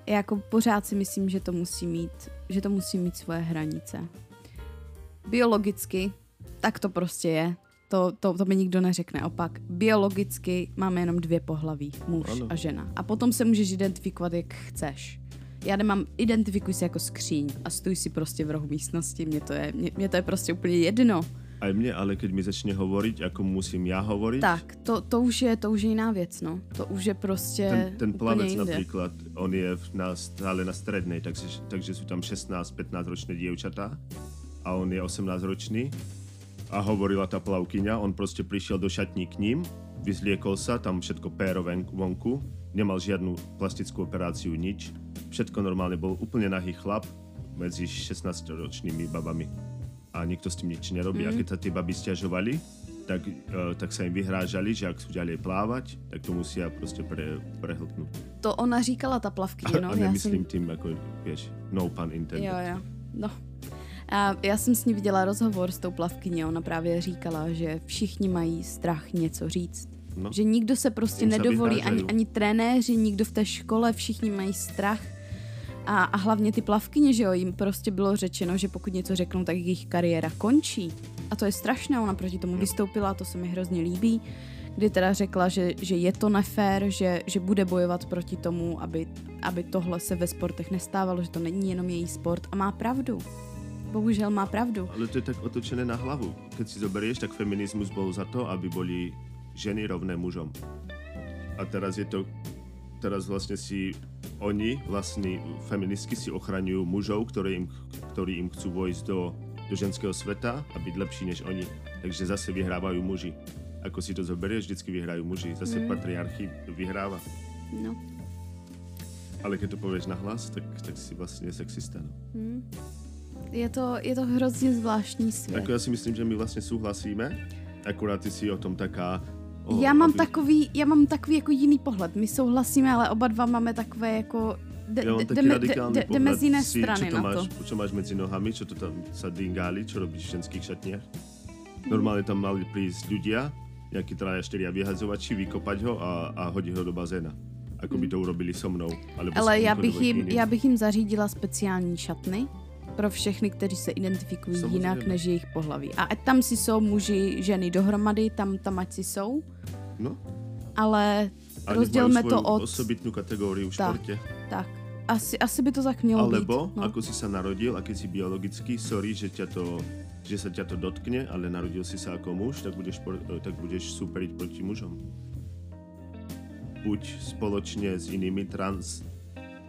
[SPEAKER 2] jako pořád si myslím, že to musí mít, že to musí mít svoje hranice. Biologicky, tak to prostě je. To, to, to mi nikdo neřekne opak. Biologicky máme jenom dvě pohlaví, muž
[SPEAKER 1] Ano.
[SPEAKER 2] a žena. A potom se můžeš identifikovat, jak chceš. Já nemám, identifikuj se jako skříň a stůj si prostě v rohu místnosti, mně to je, mně, mně to je prostě úplně jedno.
[SPEAKER 1] Aj mne, ale keď mi začne hovoriť, ako musím ja hovoriť,
[SPEAKER 2] Tak, to, to, už je, to už je jiná věc, no. To už je prostě
[SPEAKER 1] ten, ten plavec
[SPEAKER 2] jinde.
[SPEAKER 1] napríklad, on je v- na, stále na strednej, takže, takže sú tam 16-15 ročné dievčatá a on je 18 ročný a hovorila tá plavkyňa, on proste prišiel do šatní k ním, vyzliekol sa, tam všetko péro vonku, nemal žiadnu plastickú operáciu, nič. Všetko normálne, bol úplne nahý chlap medzi 16-ročnými babami a nikto s tým nič nerobí. Mm. A keď sa tie baby stiažovali, tak, uh, tak sa im vyhrážali, že ak chcú ďalej plávať, tak to musia proste pre, prehltnúť.
[SPEAKER 2] To ona říkala, ta plavkyně, no.
[SPEAKER 1] a
[SPEAKER 2] já jsem,
[SPEAKER 1] nemyslím tým, ako, vieš, no pun intended.
[SPEAKER 2] Jo, jo. No. A já jsem s ní viděla rozhovor s tou plavkyní, ona právě říkala, že všichni mají strach něco říct.
[SPEAKER 1] No.
[SPEAKER 2] Že nikdo se prostě nedovolí, ani, ani trenéři, nikdo v té škole, všichni mají strach. A, a hlavně ty plavkyně, že jo, jim prostě bylo řečeno, že pokud něco řeknou, tak jejich kariéra končí. A to je strašné, ona proti tomu vystoupila, to se mi hrozně líbí, kdy teda řekla, že, že je to nefér, že, že bude bojovat proti tomu, aby, aby tohle se ve sportech nestávalo, že to není jenom její sport a má pravdu. Bohužel má pravdu.
[SPEAKER 1] Ale to je tak otočené na hlavu. Keď si zoberieš, tak feminizmus bol za to, aby boli ženy rovné mužom. A teraz je to, teraz vlastne si oni, vlastní feministky si ochraňujú mužov, ktorí im, ktorí im chcú vojsť do, do ženského sveta a byť lepší než oni. Takže zase vyhrávajú muži. Ako si to zoberieš, vždycky vyhrajú muži. Zase mm. patriarchy vyhráva.
[SPEAKER 2] No.
[SPEAKER 1] Ale keď to povieš na hlas, tak, tak si vlastně sexista. No.
[SPEAKER 2] Hmm. Je, to, je to hrozně zvláštní svět.
[SPEAKER 1] Jako já si myslím, že my vlastně souhlasíme, akorát ty si o tom taká...
[SPEAKER 2] O, já mám aby... takový, já mám takový jako jiný pohled. My souhlasíme, ale oba dva máme takové jako
[SPEAKER 1] de,
[SPEAKER 2] de, de, de, mezi jiné
[SPEAKER 1] si,
[SPEAKER 2] strany
[SPEAKER 1] čo to
[SPEAKER 2] na
[SPEAKER 1] máš,
[SPEAKER 2] to.
[SPEAKER 1] Čo máš medzi nohami, čo to tam sa dingáli, čo robíš v ženských šatniach? Normálne tam mali prísť ľudia, nejakí traja, štyria vyhazovači, vykopať ho a, a hodit ho do bazéna. Ako by to urobili so mnou. Alebo
[SPEAKER 2] Ale já bych, jim, já bych jim zařídila speciální šatny pro všechny, kteří se identifikují
[SPEAKER 1] Samozřejmě.
[SPEAKER 2] jinak než jejich pohlaví. A ať tam si jsou muži, ženy dohromady, tam, tam ať si jsou,
[SPEAKER 1] No,
[SPEAKER 2] ale
[SPEAKER 1] a
[SPEAKER 2] rozdělme to od...
[SPEAKER 1] osobitnú kategóriu v
[SPEAKER 2] Tak.
[SPEAKER 1] športe.
[SPEAKER 2] Tak, asi, asi by to tak mělo
[SPEAKER 1] Alebo,
[SPEAKER 2] být. No.
[SPEAKER 1] ako si sa narodil a keď si biologicky, sorry, že, ťa to, že sa ťa to dotkne, ale narodil si sa ako muž, tak budeš, eh, tak budeš superiť proti mužom. Buď spoločne s inými trans,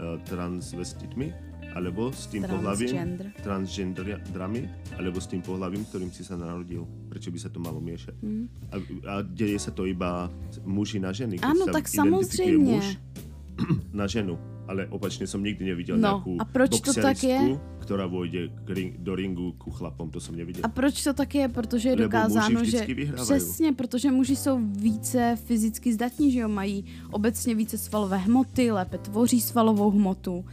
[SPEAKER 1] uh, transvestitmi, alebo s tým pohlavím, transgendrami, alebo s tým pohlavím, ktorým si sa narodil. Prečo by sa to malo miešať? Mm. A, a deje sa to iba muži na ženy.
[SPEAKER 2] Ano,
[SPEAKER 1] sa
[SPEAKER 2] tak samozřejmě.
[SPEAKER 1] Muž na ženu. Ale opačne som nikdy nevidel
[SPEAKER 2] No,
[SPEAKER 1] nejakú
[SPEAKER 2] a proč to tak je?
[SPEAKER 1] ktorá vojde ring, do ringu ku chlapom, to som nevidel.
[SPEAKER 2] A proč to tak je? Protože je dokázáno, že
[SPEAKER 1] vyhrávají.
[SPEAKER 2] přesně, protože muži jsou více fyzicky zdatní, že jo, mají obecně více svalové hmoty, lépe tvoří svalovou hmotu.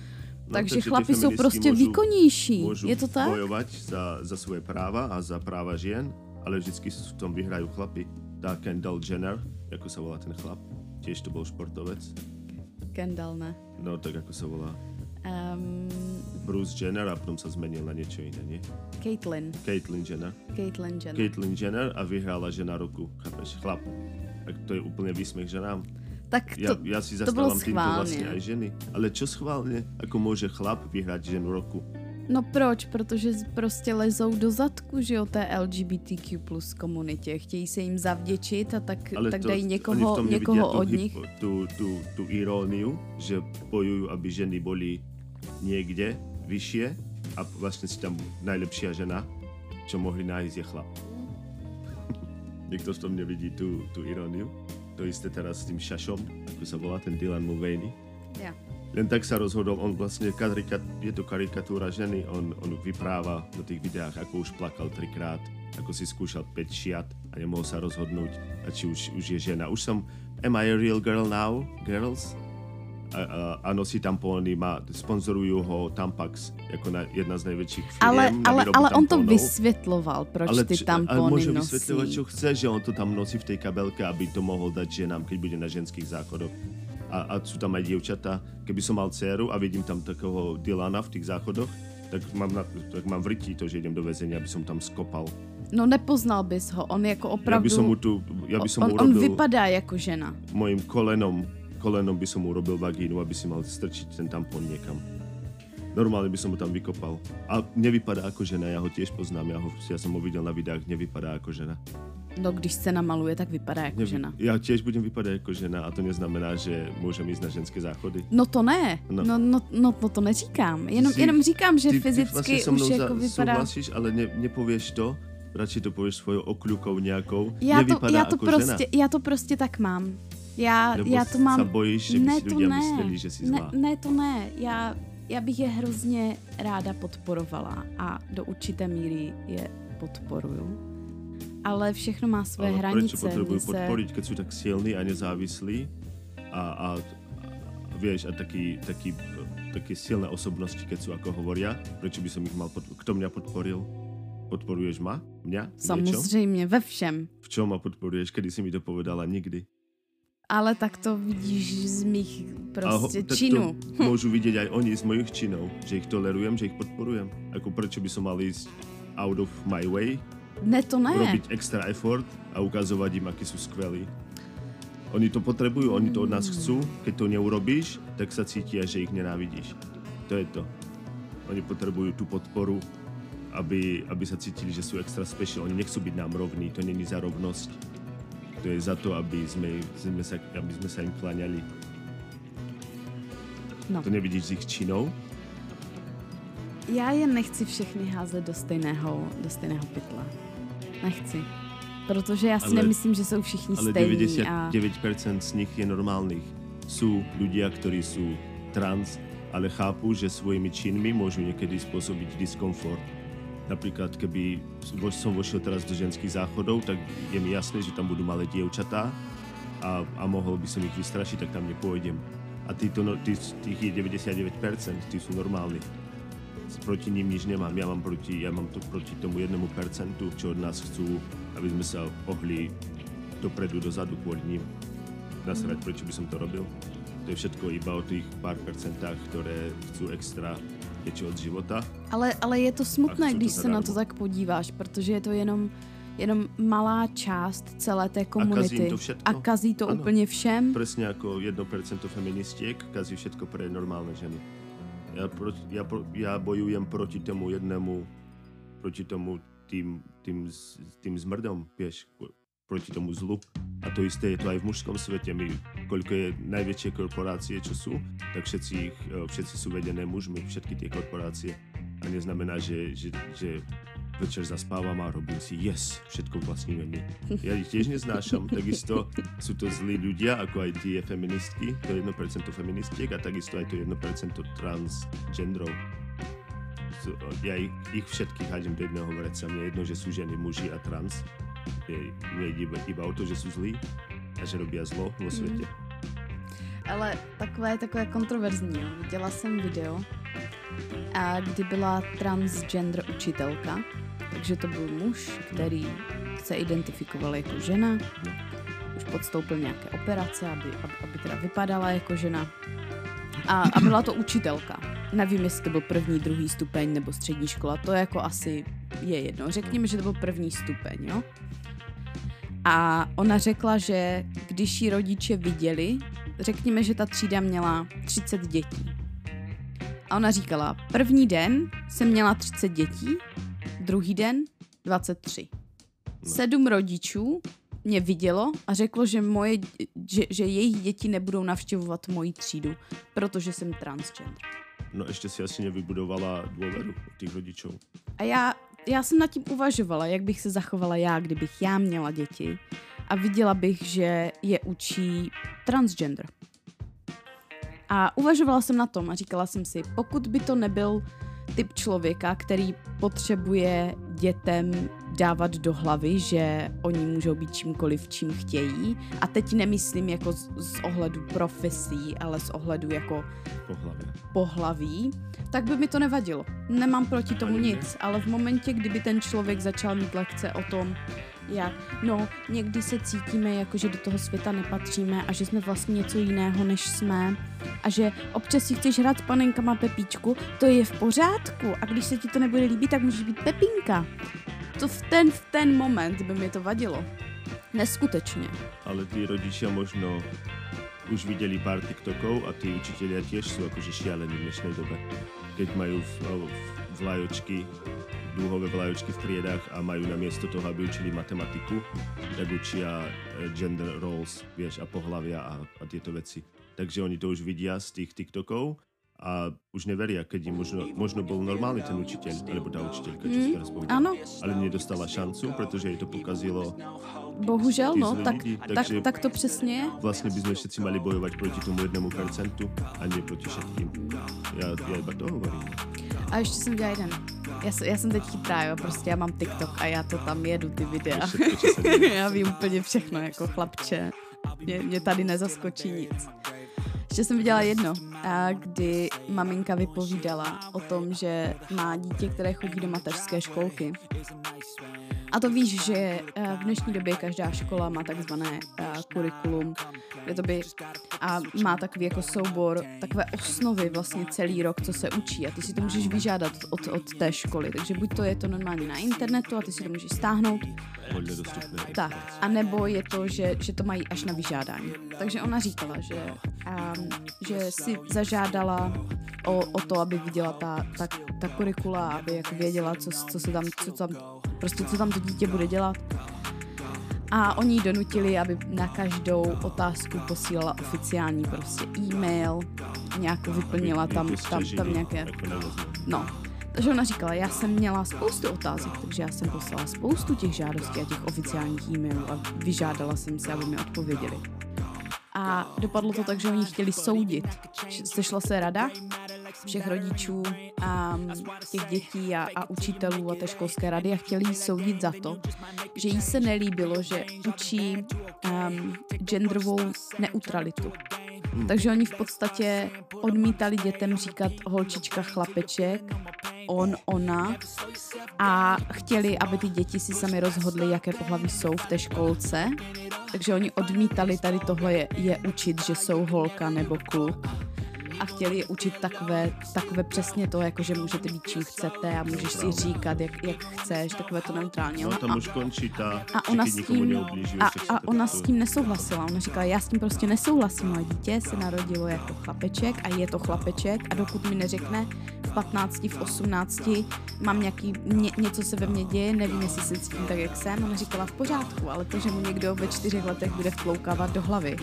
[SPEAKER 1] No,
[SPEAKER 2] takže chlapi jsou prostě
[SPEAKER 1] môžu-
[SPEAKER 2] výkonnější.
[SPEAKER 1] Môžu
[SPEAKER 2] Je to tak?
[SPEAKER 1] bojovať za, za svoje práva a za práva žien, ale vždycky v tom vyhrajú chlapi. Tá Kendall Jenner, ako sa volá ten chlap, tiež to bol športovec.
[SPEAKER 2] Kendall, ne?
[SPEAKER 1] No tak ako sa volá.
[SPEAKER 2] Um,
[SPEAKER 1] Bruce Jenner a potom sa zmenil na niečo iné, nie?
[SPEAKER 2] Caitlyn.
[SPEAKER 1] Caitlyn Jenner.
[SPEAKER 2] Caitlyn Jenner.
[SPEAKER 1] Caitlyn Jenner a vyhrála žena roku, chápeš, chlap. Tak to je úplne výsmech ženám.
[SPEAKER 2] Tak
[SPEAKER 1] Ja,
[SPEAKER 2] to,
[SPEAKER 1] ja si
[SPEAKER 2] to bylo
[SPEAKER 1] zastávam týmto vlastne aj ženy. Ale čo schválne? Ako môže chlap vyhrať ženu roku?
[SPEAKER 2] No proč? Protože prostě lezou do zadku, že jo, té LGBTQ plus komunitě. Chtějí se jim zavděčit a tak,
[SPEAKER 1] Ale
[SPEAKER 2] tak
[SPEAKER 1] to,
[SPEAKER 2] dají někoho, někoho od
[SPEAKER 1] hypo-
[SPEAKER 2] nich.
[SPEAKER 1] Tú, tú, tú iróniu, že bojujú, aby ženy boli niekde vyššie a vlastne si tam najlepšia žena, čo mohli nájsť je chlap. Niekto v tom nevidí tú, tú iróniu. To isté teraz s tým šašom, ako sa volá ten Dylan Mulvaney.
[SPEAKER 2] Ja.
[SPEAKER 1] Len tak sa rozhodol, on vlastne, karika, je to karikatúra ženy, on, on vypráva do tých videách, ako už plakal trikrát, ako si skúšal 5 šiat a nemohol sa rozhodnúť, a či už, už je žena. Už som, am I a real girl now, girls? A, a, a nosí tampóny, má, sponzorujú ho Tampax, ako na, jedna z najväčších firiem
[SPEAKER 2] Ale, ale, ale on to vysvětloval, proč ty
[SPEAKER 1] č- ale
[SPEAKER 2] tampony
[SPEAKER 1] môže
[SPEAKER 2] nosí.
[SPEAKER 1] vysvetľovať, čo chce, že on to tam nosí v tej kabelke, aby to mohol dať ženám, keď bude na ženských záchodoch. A, a sú tam aj dievčatá. Keby som mal dceru a vidím tam takého Dylana v tých záchodoch, tak mám, na, tak mám v rytí to, že idem do väzenia, aby som tam skopal.
[SPEAKER 2] No nepoznal bys ho, on jako
[SPEAKER 1] Ja
[SPEAKER 2] opravdu...
[SPEAKER 1] by som mu tu, ja by som
[SPEAKER 2] on,
[SPEAKER 1] mu
[SPEAKER 2] on vypadá jako žena.
[SPEAKER 1] mojim kolenom, kolenom by som mu urobil vagínu, aby si mal strčiť ten tampon niekam. Normálne by som mu tam vykopal. A nevypadá ako žena, ja ho tiež poznám, ja, ho, ja som ho videl na videách, nevypadá ako žena.
[SPEAKER 2] No když se namaluje, tak vypadá jako
[SPEAKER 1] Nevy-
[SPEAKER 2] žena.
[SPEAKER 1] Ja tiež budem vypadať ako žena a to neznamená, že môžem ísť na ženské záchody.
[SPEAKER 2] No to ne,
[SPEAKER 1] No.
[SPEAKER 2] no, no, no, no to neříkám. Jenom, jenom říkám, že
[SPEAKER 1] Ty, ty
[SPEAKER 2] fyzicky
[SPEAKER 1] vlastne so
[SPEAKER 2] už jako vypadá...
[SPEAKER 1] súhlasíš, ale ne, nepovieš to, radšej to povieš svojou okľukou nejakou.
[SPEAKER 2] Já to, já, to
[SPEAKER 1] ako
[SPEAKER 2] prostě,
[SPEAKER 1] žena.
[SPEAKER 2] já to prostě tak mám. Já,
[SPEAKER 1] Nebo
[SPEAKER 2] já to mám...
[SPEAKER 1] sa bojíš, že by
[SPEAKER 2] ne,
[SPEAKER 1] si
[SPEAKER 2] to
[SPEAKER 1] ľudia
[SPEAKER 2] ne.
[SPEAKER 1] mysleli, že si
[SPEAKER 2] ne,
[SPEAKER 1] zlá.
[SPEAKER 2] ne, to ne. Já, já bych je hrozně ráda podporovala a do určité míry je podporuju. Ale všechno má své
[SPEAKER 1] Ale
[SPEAKER 2] hranice.
[SPEAKER 1] prečo potrebujú
[SPEAKER 2] Mně se...
[SPEAKER 1] podporiť, keď sú tak silní a nezávislí a, a, a vieš, a taký, taký, také silné osobnosti, keď sú ako hovoria, prečo by som ich mal, pod... kto mňa podporil? Podporuješ ma? Niečom?
[SPEAKER 2] Samozřejmě, ve všem.
[SPEAKER 1] V čom ma podporuješ? Kedy si mi to povedala? Nikdy.
[SPEAKER 2] Ale tak to vidíš z mých
[SPEAKER 1] ho-
[SPEAKER 2] prostě
[SPEAKER 1] tak
[SPEAKER 2] činů.
[SPEAKER 1] To môžu vidieť aj oni z mojich činov, že ich tolerujem, že ich podporujem. Ako prečo by som mal ísť out of my way,
[SPEAKER 2] Ne, to ne.
[SPEAKER 1] urobiť extra effort a ukazovať im, akí sú skvelí. Oni to potrebujú, oni to od nás chcú. Keď to neurobíš, tak sa cítia, že ich nenávidíš. To je to. Oni potrebujú tú podporu aby, aby sa cítili, že sú extra special. Oni nechcú byť nám rovní, to není za rovnosť. To je za to, aby sme, sme sa, aby sme sa im kláňali.
[SPEAKER 2] No.
[SPEAKER 1] To nevidíš z ich činov?
[SPEAKER 2] Já je nechci všechny házet do stejného, do stejného pytle. Nechci. Protože já si
[SPEAKER 1] Ale-
[SPEAKER 2] nemyslím, že jsou všichni
[SPEAKER 1] Ale
[SPEAKER 2] stejní a
[SPEAKER 1] 99% z nich je normálnych. Sú ľudia, ktorí sú trans, ale chápu, že svojimi činmi môžu niekedy spôsobiť diskomfort. Napríklad, keby vo- som vošiel teraz do ženských záchodov, tak je mi jasné, že tam budú malé dievčatá a, a mohol by som ich vystrašiť, tak tam nepôjdem. A títo, no, tí, tých je 99%, tí sú normálni. Proti ním nič nemám. Ja mám proti, ja mám to proti tomu jednému percentu, čo od nás chcú, aby sme sa pohli dopredu, dozadu kvôli ním. Nasrať, prečo by som to robil. To je všetko iba o tých pár percentách, ktoré chcú extra niečo od života.
[SPEAKER 2] Ale, ale je to smutné, když se na to tak podíváš, protože je to jenom, jenom malá část celé té komunity.
[SPEAKER 1] jim to všetko.
[SPEAKER 2] A kazí to
[SPEAKER 1] Ano.
[SPEAKER 2] úplně všem.
[SPEAKER 1] Presne ako 1% feministiek kazí všetko pre normálne ženy. Ja, pro, ja, pro, ja bojujem proti tomu jednému, proti tomu tým, tým, z- tým zmrdom, po- proti tomu zlu. A to isté je to aj v mužskom svete. My, koľko je najväčšie korporácie, čo sú, tak všetci, ich, e, všetci sú vedené mužmi, všetky tie korporácie. A neznamená, že, že, že večer zaspávam a robím si yes, všetko vlastníme my. Ja ich tiež neznášam, takisto sú to zlí ľudia, ako aj tie feministky, to 1% feministiek a takisto aj to 1% transgendrov. So, Ja ich, ich všetkých hádem do jedného vreca, mne je jedno, že sú ženy, muži a trans. Je, nejde iba, iba o to, že sú zlí a že robia zlo vo svete.
[SPEAKER 2] Ale takové, takové kontroverzní. Jo. Viděla jsem video, a kdy byla transgender učitelka, takže to byl muž, který se identifikoval jako žena, už podstoupil nějaké operace, aby, aby, aby teda vypadala jako žena. A, a byla to učitelka. Nevím, jestli to byl první, druhý stupeň nebo střední škola, to jako asi je jedno. Řekněme, že to byl první stupeň, jo? A ona řekla, že když ji rodiče viděli, řekněme, že ta třída měla 30 dětí. A ona říkala, první den jsem měla 30 dětí, druhý den 23. Sedm rodičů mě vidělo a řeklo, že, moje, že, že jejich děti nebudou navštěvovat moji třídu, protože jsem transgender.
[SPEAKER 1] No ešte si asi nevybudovala dôveru od tých rodičov.
[SPEAKER 2] A já, já jsem nad tím uvažovala, jak bych se zachovala já, kdybych já měla děti a viděla bych, že je učí transgender. A uvažovala jsem na tom a říkala jsem si, pokud by to nebyl typ člověka, který potřebuje dětem dávat do hlavy, že oni můžou být čímkoliv, čím chtějí. A teď nemyslím jako z, z ohledu profesí, ale z ohledu jako
[SPEAKER 1] Po hlave.
[SPEAKER 2] pohlaví, tak by mi to nevadilo. Nemám proti tomu nic, ale v momentě, kdyby ten člověk začal mít lekce o tom, jak, no, někdy se cítíme jako, že do toho světa nepatříme a že jsme vlastně něco jiného, než jsme a že občas si chceš hrát s panenkama Pepíčku, to je v pořádku a když se ti to nebude líbit, tak můžeš být Pepinka. To v ten, v ten moment by mi to vadilo. Neskutečně.
[SPEAKER 1] Ale tí rodičia možno už videli pár TikTokov a tí učitelia tiež sú akože šialení v dnešnej dobe. Keď majú v, v, vlajočky, dúhové vlajočky v triedách a majú namiesto toho, aby učili matematiku, tak učia eh, gender roles, vieš, a pohlavia a, a tieto veci. Takže oni to už vidia z tých TikTokov a už neveria, keď im možno, možno bol normálny ten učiteľ, alebo tá učiteľka, čo si teraz.
[SPEAKER 2] Ano,
[SPEAKER 1] Ale nedostala šancu, pretože jej to pokazilo
[SPEAKER 2] bohužel, no, tak, tak, tak to přesně je.
[SPEAKER 1] vlastne by sme všetci mali bojovať proti tomu jednému percentu a nie proti všetkým. Ja, ja iba to hovorím.
[SPEAKER 2] A ještě jsem dělala jeden. Já, jsem- já jsem teď chytrá, jo, prostě já mám TikTok a já to tam jedu, ty videa. Já vím úplně všechno, jako chlapče. Mě, mě tady nezaskočí nic. Ještě jsem viděla jedno, kdy maminka vypovídala o tom, že má dítě, které chodí do mateřské školky. A to víš, že eh, v dnešní době každá škola má takzvané eh, kurikulum, kde to by a má takový jako soubor, takové osnovy vlastně celý rok, co se učí. A ty si to můžeš vyžádat od, od té školy, takže buď to je to normálně na internetu a ty si to můžeš stáhnout, tak, a nebo je to, že, že to mají až na vyžádání. Takže ona říkala, že, um, že si zažádala o, o to, aby viděla ta, ta, ta kurikula, aby jako věděla, co, co se tam, co tam, prostě co tam to dítě bude dělat. A oni ji donutili, aby na každou otázku posílala oficiální prostě e-mail, nějak vyplnila tam, tam, tam nějaké...
[SPEAKER 1] Jako
[SPEAKER 2] No, takže ona říkala, já jsem měla spoustu otázek, takže já jsem poslala spoustu těch žádostí a těch oficiálních e-mailů a vyžádala jsem se, aby mi odpověděli. A dopadlo to tak, že oni chtěli soudit. Sešla se rada všech rodičů a těch dětí a, a učitelů a té školské rady a chtěli jí soudit za to, že jí se nelíbilo, že učí um, genderovou neutralitu. Takže oni v podstatě odmítali dětem říkat holčička, chlapeček, on, ona a chtěli, aby ty děti si sami rozhodly, jaké pohlaví jsou v té školce. Takže oni odmítali tady tohle je, je učit, že jsou holka nebo kluk a chtěli je učit takové, takové přesně to, jako že můžete být čím chcete a můžeš si říkat, jak, jak chceš, takové to neutrální.
[SPEAKER 1] No tam a, už končí ta,
[SPEAKER 2] a ona s tím, a, a ona s tím nesouhlasila. Ona říkala, já s tím prostě nesouhlasím. Moje dítě se narodilo jako chlapeček a je to chlapeček a dokud mi neřekne v 15, v 18 mám nějaký, ně, něco se ve mně děje, nevím, jestli se cítím tak, jak jsem. Ona říkala v pořádku, ale to, že mu někdo ve čtyřech letech bude vtloukávat do hlavy,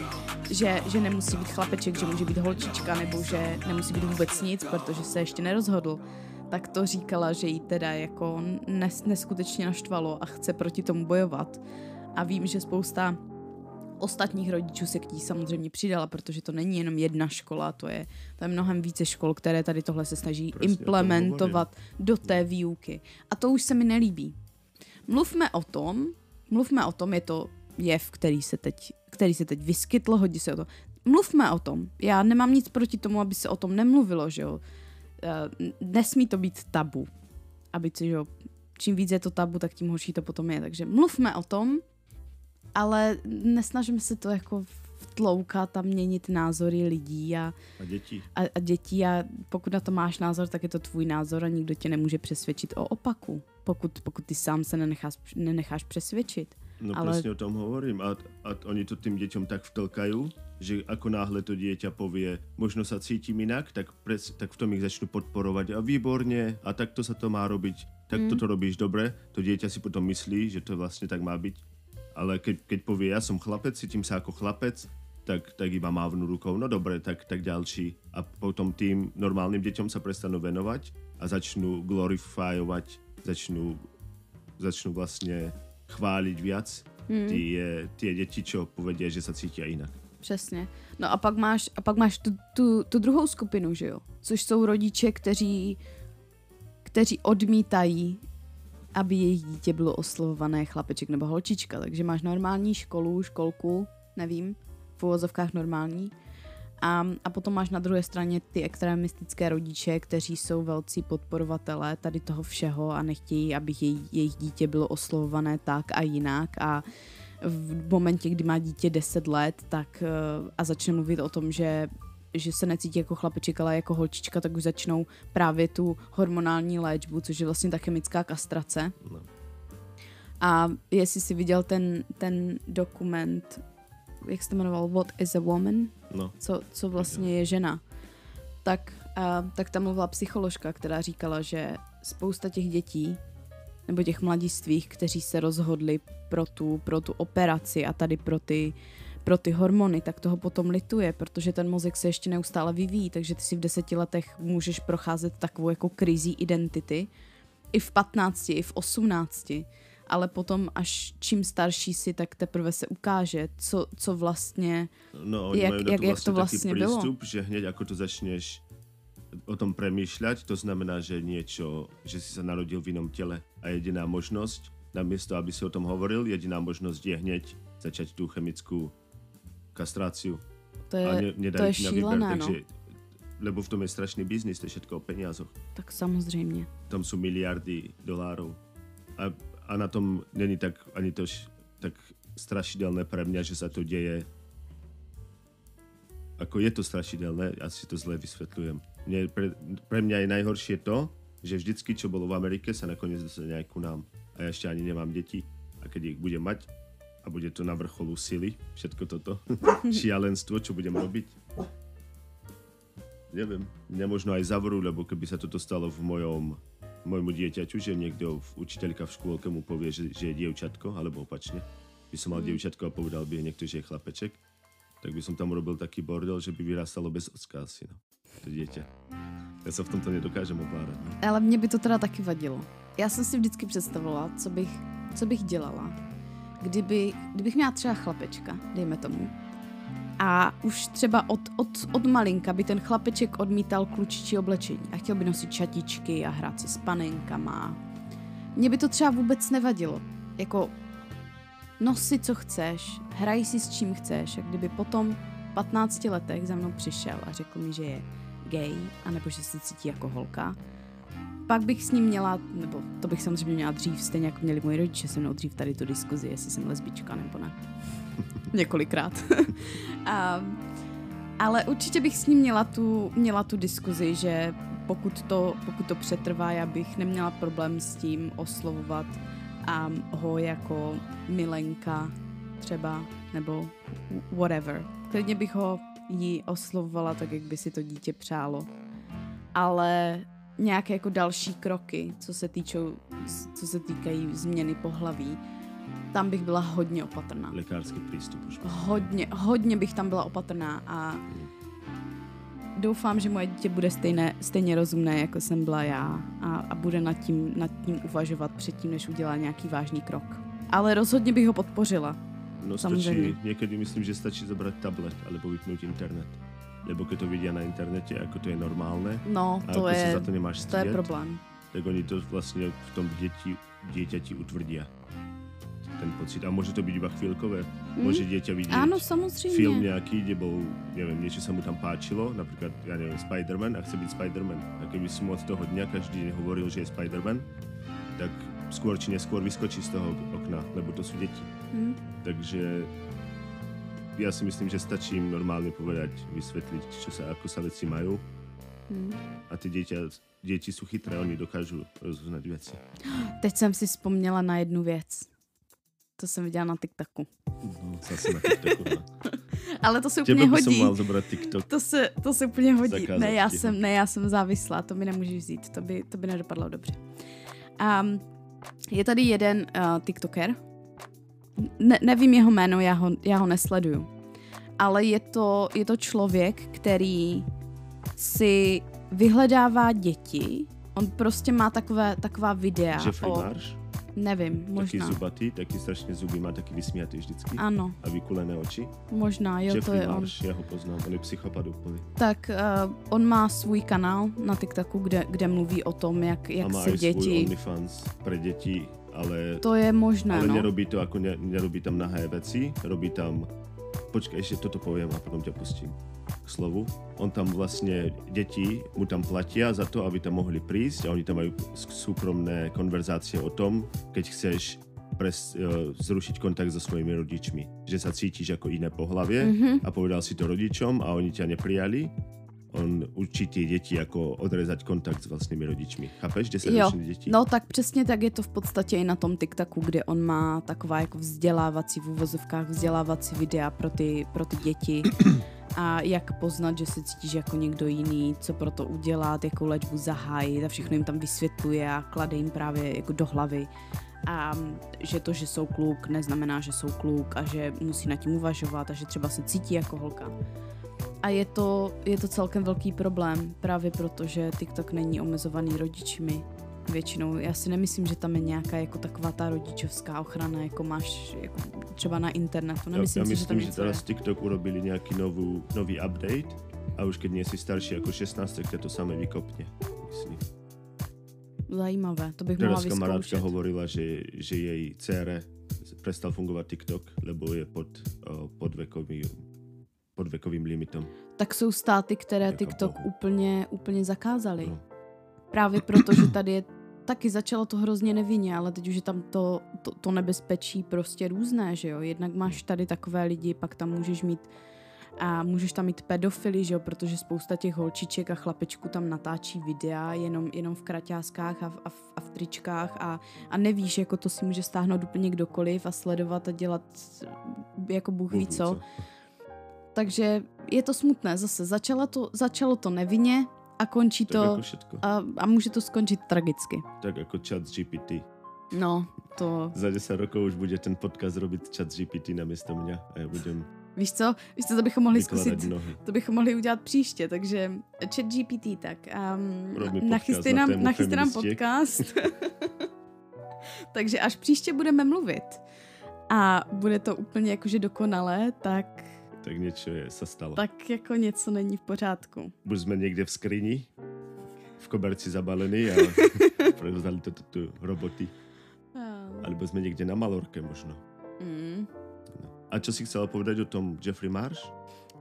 [SPEAKER 2] že, že nemusí být chlapeček, že může být holčička nebo že nemusí být vůbec nic, protože se ještě nerozhodl, tak to říkala, že jí teda jako nes, neskutečně naštvalo a chce proti tomu bojovat. A vím, že spousta ostatních rodičů se k ní samozřejmě přidala, protože to není jenom jedna škola, to je, to je mnohem více škol, které tady tohle se snaží Presně, implementovat do té výuky. A to už se mi nelíbí. Mluvme o tom, mluvme o tom, je to jev, který se teď, který se teď vyskytl, hodí se o to mluvme o tom. Já nemám nic proti tomu, aby se o tom nemluvilo, že jo. Eh, nesmí to být tabu. Aby, že jo, čím víc je to tabu, tak tím horší to potom je. Takže mluvme o tom, ale nesnažíme se to jako vtloukat a měnit názory lidí a,
[SPEAKER 1] a dětí.
[SPEAKER 2] A, a dětí a pokud na to máš názor, tak je to tvůj názor a nikdo tě nemůže přesvědčit o opaku, pokud, pokud ty sám se nenecháš, nenecháš přesvědčit.
[SPEAKER 1] No ale... presne o tom hovorím. A, a oni to tým deťom tak vtlkajú, že ako náhle to dieťa povie, možno sa cítim inak, tak, pres, tak v tom ich začnú podporovať. A výborne, a takto sa to má robiť, tak mm. to robíš dobre. To dieťa si potom myslí, že to vlastne tak má byť. Ale keď, keď povie, ja som chlapec, cítim sa ako chlapec, tak, tak iba mávnu rukou, no dobre, tak, tak ďalší. A potom tým normálnym deťom sa prestanú venovať a začnú glorifyovať, začnú, začnú vlastne chváliť viac hmm. tie, tie deti, čo povedia, že sa cítia jinak.
[SPEAKER 2] Přesně. No a pak máš, a pak máš tu, tu, tu druhou skupinu, že jo? Což jsou rodiče, kteří, kteří odmítají, aby jejich dítě bylo oslovované chlapeček nebo holčička. Takže máš normální školu, školku, nevím, v uvozovkách normální, a, a potom máš na druhé straně ty extremistické rodiče, kteří jsou velcí podporovatelé tady toho všeho a nechtějí, aby jej, jejich dítě bylo oslovované tak a jinak a v momentě, kdy má dítě 10 let tak eh, a začne mluvit o tom, že že se necítí jako chlapeček, ale jako holčička, tak už začnou právě tu hormonální léčbu, což je vlastně ta chemická kastrace. No. A jestli jsi viděl ten, ten dokument jak se to jmenoval, What is a Woman?
[SPEAKER 1] No.
[SPEAKER 2] Co, co vlastně je žena. Tak, a, tak tam mluvila psycholožka, která říkala, že spousta těch dětí nebo těch mladistvých, kteří se rozhodli pro tu, pro tu operaci a tady pro ty, pro ty hormony, tak toho potom lituje, protože ten mozek se ještě neustále vyvíjí, takže ty si v deseti letech můžeš procházet takovou jako krizí identity, i v 15, i v 18 ale potom až čím starší si, tak teprve se ukáže, co, co vlastně,
[SPEAKER 1] no, jak, jak, jak, jak to vlastně taký prístup, bylo. že hneď ako to začneš o tom premýšľať, to znamená, že niečo, že si sa narodil v inom tele a jediná možnosť, namiesto aby si o tom hovoril, jediná možnosť je hneď začať tú chemickú kastráciu.
[SPEAKER 2] To je, a ne, to je šílené, výber, takže, no.
[SPEAKER 1] Lebo v tom je strašný biznis, to je všetko o peniazoch.
[SPEAKER 2] Tak samozřejmě.
[SPEAKER 1] Tam sú miliardy dolárov. A a na tom není tak ani to tak strašidelné pre mňa, že sa to deje ako je to strašidelné, asi to zle vysvetľujem. Mne, pre, pre mňa je najhoršie to, že vždycky, čo bolo v Amerike, sa nakoniec dostane aj ku nám. A ja ešte ani nemám deti. A keď ich budem mať, a bude to na vrcholu sily, všetko toto, šialenstvo, čo budem robiť, neviem, mňa možno aj zavrú, lebo keby sa toto stalo v mojom môjmu dieťaťu, že niekto, v, učiteľka v škôlke mu povie, že, že je dievčatko, alebo opačne, by som mal mm. dievčatko a povedal by niekto, že je chlapeček, tak by som tam urobil taký bordel, že by vyrastalo bez ocka asi, no. To dieťa. Já se v tomto nedokážem ovládat. No.
[SPEAKER 2] Ale mě by to teda taky vadilo. Já jsem si vždycky představovala, co bych, co bych dělala, kdyby, kdybych měla třeba chlapečka, dejme tomu, a už třeba od, od, od malinka by ten chlapeček odmítal klučičí oblečení a chtěl by nosit čatičky a hrát si s panenkama. Mně by to třeba vůbec nevadilo. Jako nosi co chceš, hraj si s čím chceš a kdyby potom 15 letech za mnou přišel a řekl mi, že je gay, anebo že se cítí jako holka, pak bych s ním měla, nebo to bych samozřejmě měla dřív, stejně jako měli moji rodiče se mnou dřív tady tu diskuzi, jestli jsem lesbička nebo ne. Několikrát. a, ale určitě bych s ním měla tu, měla tu diskuzi, že pokud to, pokud to přetrvá, já bych neměla problém s tím oslovovat a ho jako milenka třeba, nebo whatever. Klidně bych ho jí oslovovala tak, jak by si to dítě přálo. Ale nějaké jako další kroky, co se, týčou, co se týkají změny pohlaví, tam bych byla hodně opatrná.
[SPEAKER 1] Lékařský přístup už.
[SPEAKER 2] Hodně, hodně bych tam byla opatrná a doufám, že moje dítě bude stejné, stejně rozumné, jako jsem byla já a, a bude nad tím, nad tím uvažovat předtím, než udělá nějaký vážný krok. Ale rozhodně bych ho podpořila.
[SPEAKER 1] No Samozřejmě. stačí, někdy myslím, že stačí zabrat tablet alebo vypnout internet. Lebo keď to vidia na internete, ako to je normálne.
[SPEAKER 2] No, to
[SPEAKER 1] a
[SPEAKER 2] je,
[SPEAKER 1] za to nemáš
[SPEAKER 2] to je problém.
[SPEAKER 1] Tak oni to vlastně v tom děti, dieťati utvrdia ten pocit. A může to být iba chvíľkové. Mm. Môže dieťa vidieť
[SPEAKER 2] Áno, samozřejmě.
[SPEAKER 1] film nějaký, kde bol, neviem, niečo sa mu tam páčilo, napríklad, ja neviem, Spider-Man a chce byť Spider-Man. A keby si mu od toho dňa každý hovoril, že je Spider-Man, tak skôr či neskôr vyskočí z toho okna, lebo to sú deti. Mm. Takže ja si myslím, že stačí im normálne povedať, vysvetliť, čo sa, ako sa veci majú. Mm. A ty dieťa, děti jsou chytré, oni dokážou rozoznat věci.
[SPEAKER 2] Teď jsem si vzpomněla na jednu věc. To jsem viděla na TikToku.
[SPEAKER 1] No, zase na TikToku, no.
[SPEAKER 2] Ale to se úplně hodí. Jsem
[SPEAKER 1] mal zobrat TikTok.
[SPEAKER 2] To se, to se úplně hodí. ne já, jsem, ne, já jsem závislá, to mi nemůžeš vzít, to by, to by nedopadlo dobře. Um, je tady jeden uh, TikToker, ne, nevím jeho jméno, já ho, já ho nesleduju, ale je to, je to člověk, který si vyhledává děti, on prostě má takové, taková videa
[SPEAKER 1] Jeffrey o... Marsh?
[SPEAKER 2] Nevím, možná.
[SPEAKER 1] Taky zubatý, taky strašně zuby má, taky vysmětý vždycky.
[SPEAKER 2] Ano.
[SPEAKER 1] A vykulené oči.
[SPEAKER 2] Možná, jo,
[SPEAKER 1] Jeffrey
[SPEAKER 2] to je
[SPEAKER 1] Marsh,
[SPEAKER 2] on.
[SPEAKER 1] já ho poznám, on je psychopat úplně.
[SPEAKER 2] Tak uh, on má svůj kanál na TikToku, kde, kde mluví o tom, jak, jak
[SPEAKER 1] a má
[SPEAKER 2] se děti... svůj
[SPEAKER 1] OnlyFans pre děti, ale...
[SPEAKER 2] To je možné,
[SPEAKER 1] Ale
[SPEAKER 2] no.
[SPEAKER 1] nerobí to, jako ne, nerobí tam nahé věci, robí tam... Počkej, ještě toto povím a potom tě pustím k slovu. On tam vlastně, děti mu tam platí za to, aby tam mohli prísť a oni tam mají súkromné konverzácie o tom, keď chceš pres, uh, zrušiť kontakt so svojimi rodičmi. Že sa cítiš jako jiné pohlavě mm-hmm. a povedal si to rodičom a oni ťa neprijali. On učí ty děti jako odrezať kontakt s vlastními rodičmi. Chápeš, že se
[SPEAKER 2] jo. děti? No tak přesně tak je to v podstatě i na tom TikToku, kde on má taková jako vzdělávací v uvozovkách vzdělávací videa pro ty, pro ty děti. a jak poznat, že se cítíš jako někdo jiný, co pro to udělat, jakou léčbu zahájit a všechno jim tam vysvětluje a klade jim právě jako do hlavy. A že to, že jsou kluk, neznamená, že jsou kluk a že musí nad tím uvažovat a že třeba se cítí jako holka. A je to, je to celkem velký problém, právě proto, že TikTok není omezovaný rodičmi, většinou. Já si nemyslím, že tam je nějaká jako taková ta rodičovská ochrana, jako máš jako třeba na internetu. Nemyslím
[SPEAKER 1] já, já
[SPEAKER 2] si,
[SPEAKER 1] myslím,
[SPEAKER 2] že,
[SPEAKER 1] že teraz TikTok urobili nějaký nový, nový update a už keď nie si starší jako 16, tak to samé vykopne. Myslím.
[SPEAKER 2] Zajímavé, to bych
[SPEAKER 1] Teraz
[SPEAKER 2] mohla vyzkoušet.
[SPEAKER 1] kamarádka hovorila, že, že její dcere prestal fungovat TikTok, lebo je pod, uh, podvekovým, podvekovým limitem.
[SPEAKER 2] Tak jsou státy, které jako TikTok bohu. úplně, úplně zakázali. No. Právě proto, že tady je taky začalo to hrozně nevinně, ale teď už je tam to, to, to nebezpečí prostě různé, že jo. Jednak máš tady takové lidi, pak tam můžeš mít a můžeš tam mít pedofily, že jo, protože spousta těch holčiček a chlapečků tam natáčí videa jenom, jenom v kraťáskách a v, a v, a v tričkách a, a nevíš, jako to si může stáhnout úplně kdokoliv a sledovat a dělat jako Bůh ví co. takže je to smutné zase. Začalo to, začalo to nevinně a končí
[SPEAKER 1] Tak
[SPEAKER 2] to
[SPEAKER 1] jako všetko.
[SPEAKER 2] a, a může to skončit tragicky.
[SPEAKER 1] Tak jako chat GPT.
[SPEAKER 2] No, to...
[SPEAKER 1] Za 10 rokov už bude ten podcast robiť chat GPT namiesto mňa a ja budem
[SPEAKER 2] Víš co? Víš co, to bychom mohli zkusit.
[SPEAKER 1] nohy.
[SPEAKER 2] To bychom mohli udělat příště, takže chat GPT, tak um, nachystej
[SPEAKER 1] na
[SPEAKER 2] nám,
[SPEAKER 1] tému
[SPEAKER 2] nachystej nám podcast. takže až příště budeme mluvit a bude to úplně jakože dokonalé, tak,
[SPEAKER 1] Tak niečo je, sa stalo.
[SPEAKER 2] tak jako něco není v pořádku.
[SPEAKER 1] Buď sme niekde v skrini, v koberci zabalení a prevzali to tu roboty. Alebo sme niekde na Malorke možno.
[SPEAKER 2] Mm.
[SPEAKER 1] A čo si chcela povedať o tom Jeffrey Marsh?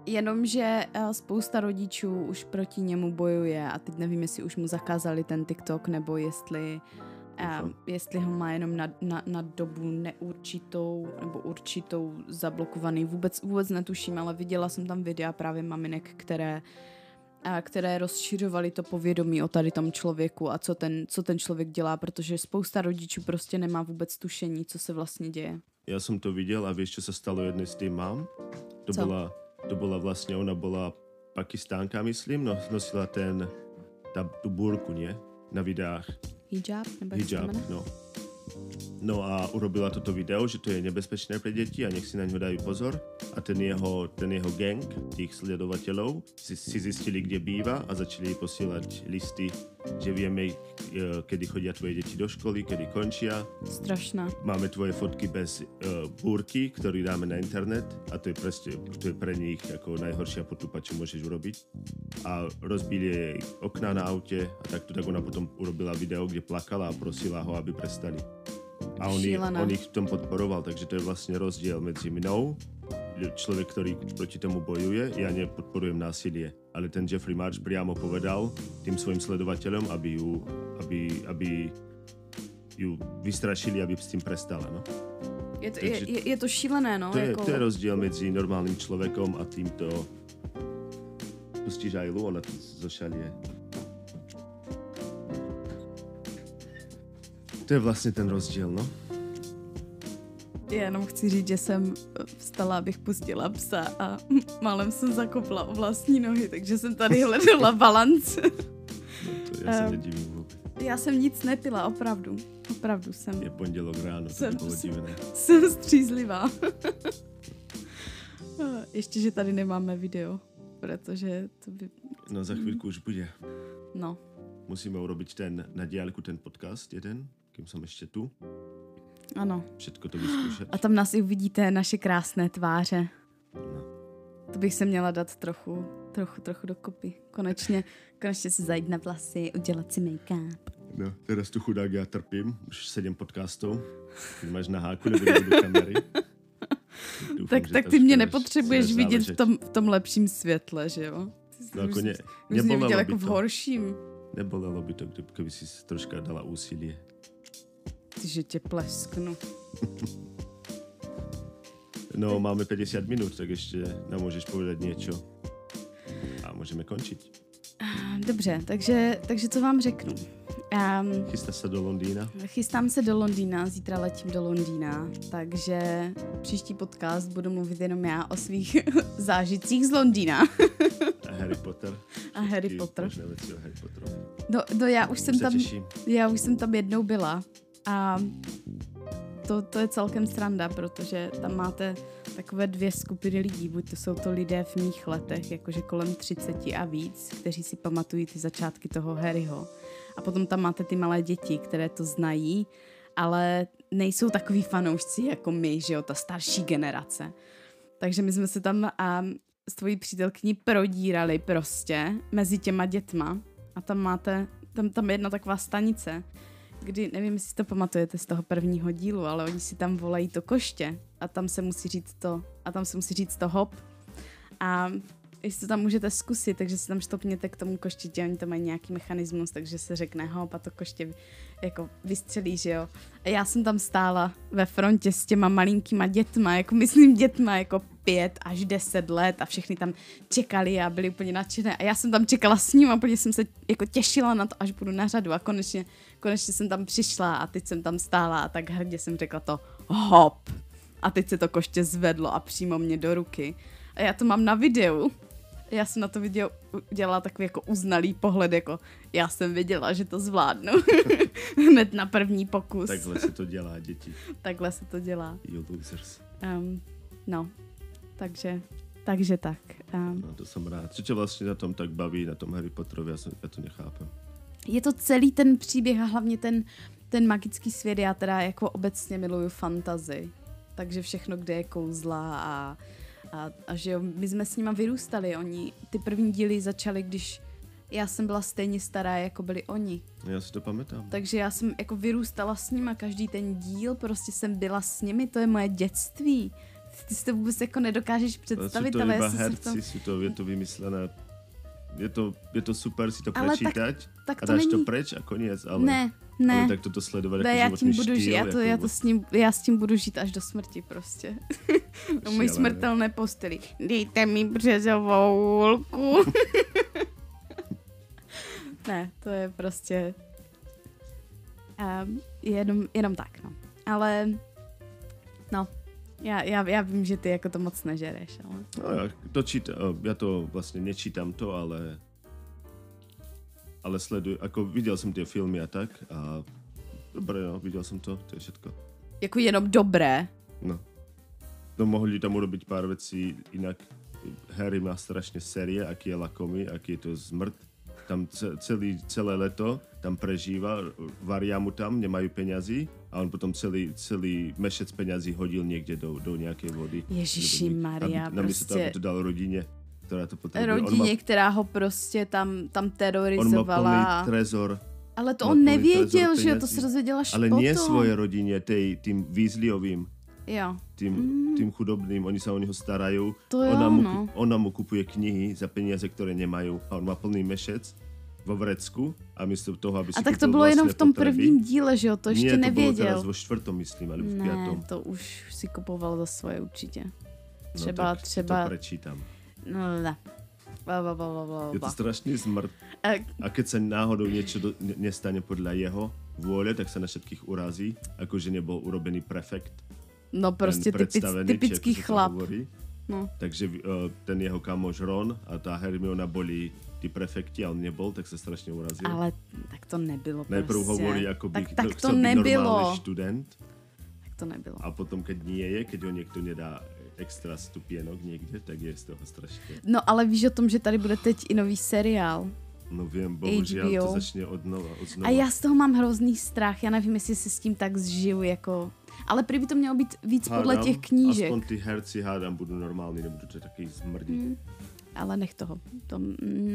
[SPEAKER 2] Jenomže eh, spousta rodičů už proti němu bojuje a teď nevím, jestli už mu zakázali ten TikTok, nebo jestli, um, jestli ho má jenom na, na, na dobu neurčitou nebo určitou zablokovaný. Vůbec, vůbec netuším, ale viděla jsem tam videa právě maminek, které a které rozšiřovaly to povědomí o tady tom člověku a co ten, co ten člověk dělá, protože spousta rodičů prostě nemá vůbec tušení, co se vlastně děje.
[SPEAKER 1] Ja som to videl a vieš, čo sa stalo jednej z tým mám? To
[SPEAKER 2] Co?
[SPEAKER 1] bola, to bola vlastne, ona bola pakistánka, myslím, no, nosila ten, tá, tú búrku, nie? Na videách.
[SPEAKER 2] Hijab? Nebo jak se
[SPEAKER 1] Hijab, no. No a urobila toto video, že to je nebezpečné pre deti a nech si na ňo dajú pozor. A ten jeho, ten jeho gang, tých sledovateľov, si, si zistili, kde býva a začali jej posielať listy, že vieme, eh, kedy chodia tvoje deti do školy, kedy končia.
[SPEAKER 2] Strašná.
[SPEAKER 1] Máme tvoje fotky bez uh, búrky, ktorý dáme na internet a to je presne, to je pre nich ako najhoršia potupa, čo môžeš urobiť. A rozbili jej okná na aute a takto tak ona potom urobila video, kde plakala a prosila ho, aby prestali. A on,
[SPEAKER 2] Šílené.
[SPEAKER 1] on ich v tom podporoval, takže to je vlastne rozdiel medzi mnou, človek, ktorý proti tomu bojuje, ja nepodporujem násilie. Ale ten Jeffrey March priamo povedal tým svojim sledovateľom, aby ju, aby, aby ju vystrašili, aby s tým prestala. No.
[SPEAKER 2] Je to,
[SPEAKER 1] Takže-
[SPEAKER 2] je, je, to šílené, no.
[SPEAKER 1] To, je,
[SPEAKER 2] jako,
[SPEAKER 1] to je rozdiel medzi normálnym človekom a týmto... Pustíš aj ona to zošalie. To je vlastne ten rozdiel, no.
[SPEAKER 2] Já jenom chci říct, že jsem vstala, abych pustila psa a málem jsem zakopla o vlastní nohy, takže jsem tady hledala balance.
[SPEAKER 1] no
[SPEAKER 2] Ehm.
[SPEAKER 1] nedivím vôbec.
[SPEAKER 2] Já jsem nic nepila, opravdu. Opravdu jsem,
[SPEAKER 1] Je pondelok ráno, to
[SPEAKER 2] Jsem-
[SPEAKER 1] divné.
[SPEAKER 2] jsem střízlivá. Ještě, že tady nemáme video, protože to by,
[SPEAKER 1] No za chvíľku už bude.
[SPEAKER 2] no.
[SPEAKER 1] Musíme urobiť ten na diálku ten podcast jeden, kým som ešte tu.
[SPEAKER 2] Ano.
[SPEAKER 1] Všetko to vyskúšať.
[SPEAKER 2] A tam nás i uvidíte naše krásné tváře.
[SPEAKER 1] No.
[SPEAKER 2] To bych se měla dát trochu, trochu, trochu dokopy. Konečně, konečně si zajít na vlasy, udělat si make-up.
[SPEAKER 1] No, teraz tu chudák ja trpím, už sedem podcastov. Ty máš na háku, nebo do kamery. Dúfam,
[SPEAKER 2] Tak, tak ty mě nepotřebuješ vidět v tom, v tom lepším světle, že jo?
[SPEAKER 1] No, ako
[SPEAKER 2] už,
[SPEAKER 1] ne,
[SPEAKER 2] mě viděl jako v horším.
[SPEAKER 1] Nebolelo by to, keby si troška dala úsilie.
[SPEAKER 2] Že tě plesknu.
[SPEAKER 1] No, máme 50 minút, tak ešte nám môžeš povedať niečo. A môžeme končiť.
[SPEAKER 2] Dobře, takže, takže co vám řeknu? Um,
[SPEAKER 1] Chystá sa do Londýna.
[SPEAKER 2] chystám se do Londýna, zítra letím do Londýna, takže příští podcast budu mluvit jenom já o svých zážitcích z Londýna.
[SPEAKER 1] A Harry Potter.
[SPEAKER 2] A Harry Potter.
[SPEAKER 1] možné veci o Harry Potterovi.
[SPEAKER 2] No, no já už jsem
[SPEAKER 1] se
[SPEAKER 2] tam, já už jsem tam jednou byla a to, to je celkem sranda, protože tam máte takové dvě skupiny lidí, buď to jsou to lidé v mých letech, jakože kolem 30 a víc, kteří si pamatují ty začátky toho Harryho. A potom tam máte ty malé děti, které to znají, ale nejsou takový fanoušci jako my, že jo, ta starší generace. Takže my jsme se tam a s tvojí přítelkyní prodírali prostě mezi těma dětma a tam máte, tam, tam je jedna taková stanice, kdy, nevím, jestli to pamatujete z toho prvního dílu, ale oni si tam volají to koště a tam se musí říct to, a tam se musí říct to hop. A jestli to tam můžete zkusit, takže si tam štopněte k tomu koštěti, oni tam mají nějaký mechanismus, takže se řekne hop a to koště jako vystřelí, že jo. A já jsem tam stála ve frontě s těma malinkýma dětma, jako myslím dětma jako pět až deset let a všechny tam čekali a byli úplně nadšené a já jsem tam čekala s ním a úplně jsem se jako těšila na to, až budu na řadu a konečně, konečně jsem tam přišla a teď jsem tam stála a tak hrdě jsem řekla to hop a teď se to koště zvedlo a přímo mě do ruky. A já to mám na videu. Já jsem na to video udělala takový jako uznalý pohled, jako já jsem věděla, že to zvládnu. Hned na první pokus.
[SPEAKER 1] Takhle se to dělá, děti.
[SPEAKER 2] Takhle se to dělá.
[SPEAKER 1] You losers.
[SPEAKER 2] Um, no, takže, takže tak. Um,
[SPEAKER 1] No, to jsem rád. Co tě vlastně na tom tak baví, na tom Harry Potterovi, já, jsem, já to nechápem.
[SPEAKER 2] je to celý ten příběh a hlavně ten, ten magický svět. Já teda jako obecně miluju fantazy. Takže všechno, kde je kouzla a, a, a že jo, my jsme s nima vyrůstali. Oni, ty první díly začaly, když já jsem byla stejně stará, jako byli oni.
[SPEAKER 1] Já si to pamatám.
[SPEAKER 2] Takže já jsem jako vyrůstala s nima, každý ten díl, prostě jsem byla s nimi, to je moje dětství. Ty si to vůbec jako nedokážeš
[SPEAKER 1] Ale
[SPEAKER 2] představit,
[SPEAKER 1] jsou to
[SPEAKER 2] ale
[SPEAKER 1] iba herci,
[SPEAKER 2] tom...
[SPEAKER 1] jsou to, je to vymyslené. Je to, je to super si to
[SPEAKER 2] Ale tak-
[SPEAKER 1] prečítať
[SPEAKER 2] tak
[SPEAKER 1] a
[SPEAKER 2] to
[SPEAKER 1] dáš to
[SPEAKER 2] není-
[SPEAKER 1] preč a koniec, ale,
[SPEAKER 2] Ne, ne.
[SPEAKER 1] ale tak toto sledovat
[SPEAKER 2] Ne,
[SPEAKER 1] jako
[SPEAKER 2] já tím budu žít, já to,
[SPEAKER 1] jako
[SPEAKER 2] já to s ním, já s tím budu žít až do smrti prostě. Mojí
[SPEAKER 1] Šílené.
[SPEAKER 2] smrtelné posteli. Dejte mi březovou hůlku. ne, to je prostě um, jenom, jenom tak, no. Ale, no, já, já, já vím, že ty jako to moc nežereš, ale...
[SPEAKER 1] No, já, to čít, já to vlastně nečítám to, ale ale sleduju, jako viděl jsem ty filmy a tak a dobré, no, viděl jsem to, to je všetko.
[SPEAKER 2] Jako jenom dobré.
[SPEAKER 1] No. No mohli tam urobiť pár vecí inak. Harry má strašne série, aký je lakomý, aký je to zmrt. Tam ce- celý, celé leto tam prežíva, varia mu tam, nemajú peňazí a on potom celý, celý mešec peňazí hodil niekde do, do nejakej vody. Niek-
[SPEAKER 2] Maria,
[SPEAKER 1] aby,
[SPEAKER 2] prostě-
[SPEAKER 1] aby to dal rodine, ktorá to potrebuje.
[SPEAKER 2] Rodině,
[SPEAKER 1] má,
[SPEAKER 2] která ho prostě tam, tam
[SPEAKER 1] on má plný
[SPEAKER 2] terorizovala.
[SPEAKER 1] trezor,
[SPEAKER 2] Ale to on nevěděl, že jo, to se dozvěděla až
[SPEAKER 1] ale
[SPEAKER 2] potom.
[SPEAKER 1] nie svoje rodine, tej, tým Weasleyovým.
[SPEAKER 2] Jo.
[SPEAKER 1] tým, mm. tým chudobným, oni sa o neho starajú.
[SPEAKER 2] To jo,
[SPEAKER 1] ona, mu,
[SPEAKER 2] no.
[SPEAKER 1] ona mu kupuje knihy za peniaze, ktoré nemajú a on má plný mešec vo vrecku a místo toho, aby si
[SPEAKER 2] A tak to bylo jenom v tom
[SPEAKER 1] potreby,
[SPEAKER 2] prvním díle, že jo, to ještě
[SPEAKER 1] Nie, to
[SPEAKER 2] nevěděl.
[SPEAKER 1] teraz vo štvrtom, myslím, alebo v
[SPEAKER 2] ne,
[SPEAKER 1] piatom.
[SPEAKER 2] to už si kupoval za svoje určitě.
[SPEAKER 1] No,
[SPEAKER 2] Třeba,
[SPEAKER 1] tak si
[SPEAKER 2] třeba,
[SPEAKER 1] To prečítam.
[SPEAKER 2] No ne. Bla, bla, bla, bla, bla,
[SPEAKER 1] Je to strašný zmrt.
[SPEAKER 2] E,
[SPEAKER 1] A keď sa náhodou niečo do, ne, nestane podľa jeho vôle, tak sa na všetkých urazí, ako že nebol urobený prefekt.
[SPEAKER 2] No prostě typic,
[SPEAKER 1] či
[SPEAKER 2] typický
[SPEAKER 1] to
[SPEAKER 2] chlap.
[SPEAKER 1] Hovorí.
[SPEAKER 2] No.
[SPEAKER 1] Takže uh, ten jeho kamoš Ron a tá Hermiona boli tí prefekti a on nebol, tak sa strašne urazil.
[SPEAKER 2] Ale tak to nebylo
[SPEAKER 1] Najprv
[SPEAKER 2] prostě.
[SPEAKER 1] hovorí, ako by
[SPEAKER 2] tak, tak
[SPEAKER 1] no,
[SPEAKER 2] to nebylo.
[SPEAKER 1] študent
[SPEAKER 2] Tak to nebylo.
[SPEAKER 1] a potom, keď nie je, keď ho niekto nedá extra stupienok niekde, tak je z toho strašne.
[SPEAKER 2] No ale víš o tom, že tady bude teď i nový seriál.
[SPEAKER 1] No viem, bohužiaľ
[SPEAKER 2] HBO.
[SPEAKER 1] to začne od nova. Od znova.
[SPEAKER 2] A já z toho mám hrozný strach, já nevím, jestli se s tím tak zžiju, jako... Ale prý by to mělo být víc podle těch knížek.
[SPEAKER 1] Aspoň ty herci hádám budú normálni, nebudú to taký zmrdí.
[SPEAKER 2] Mm, ale nech toho. To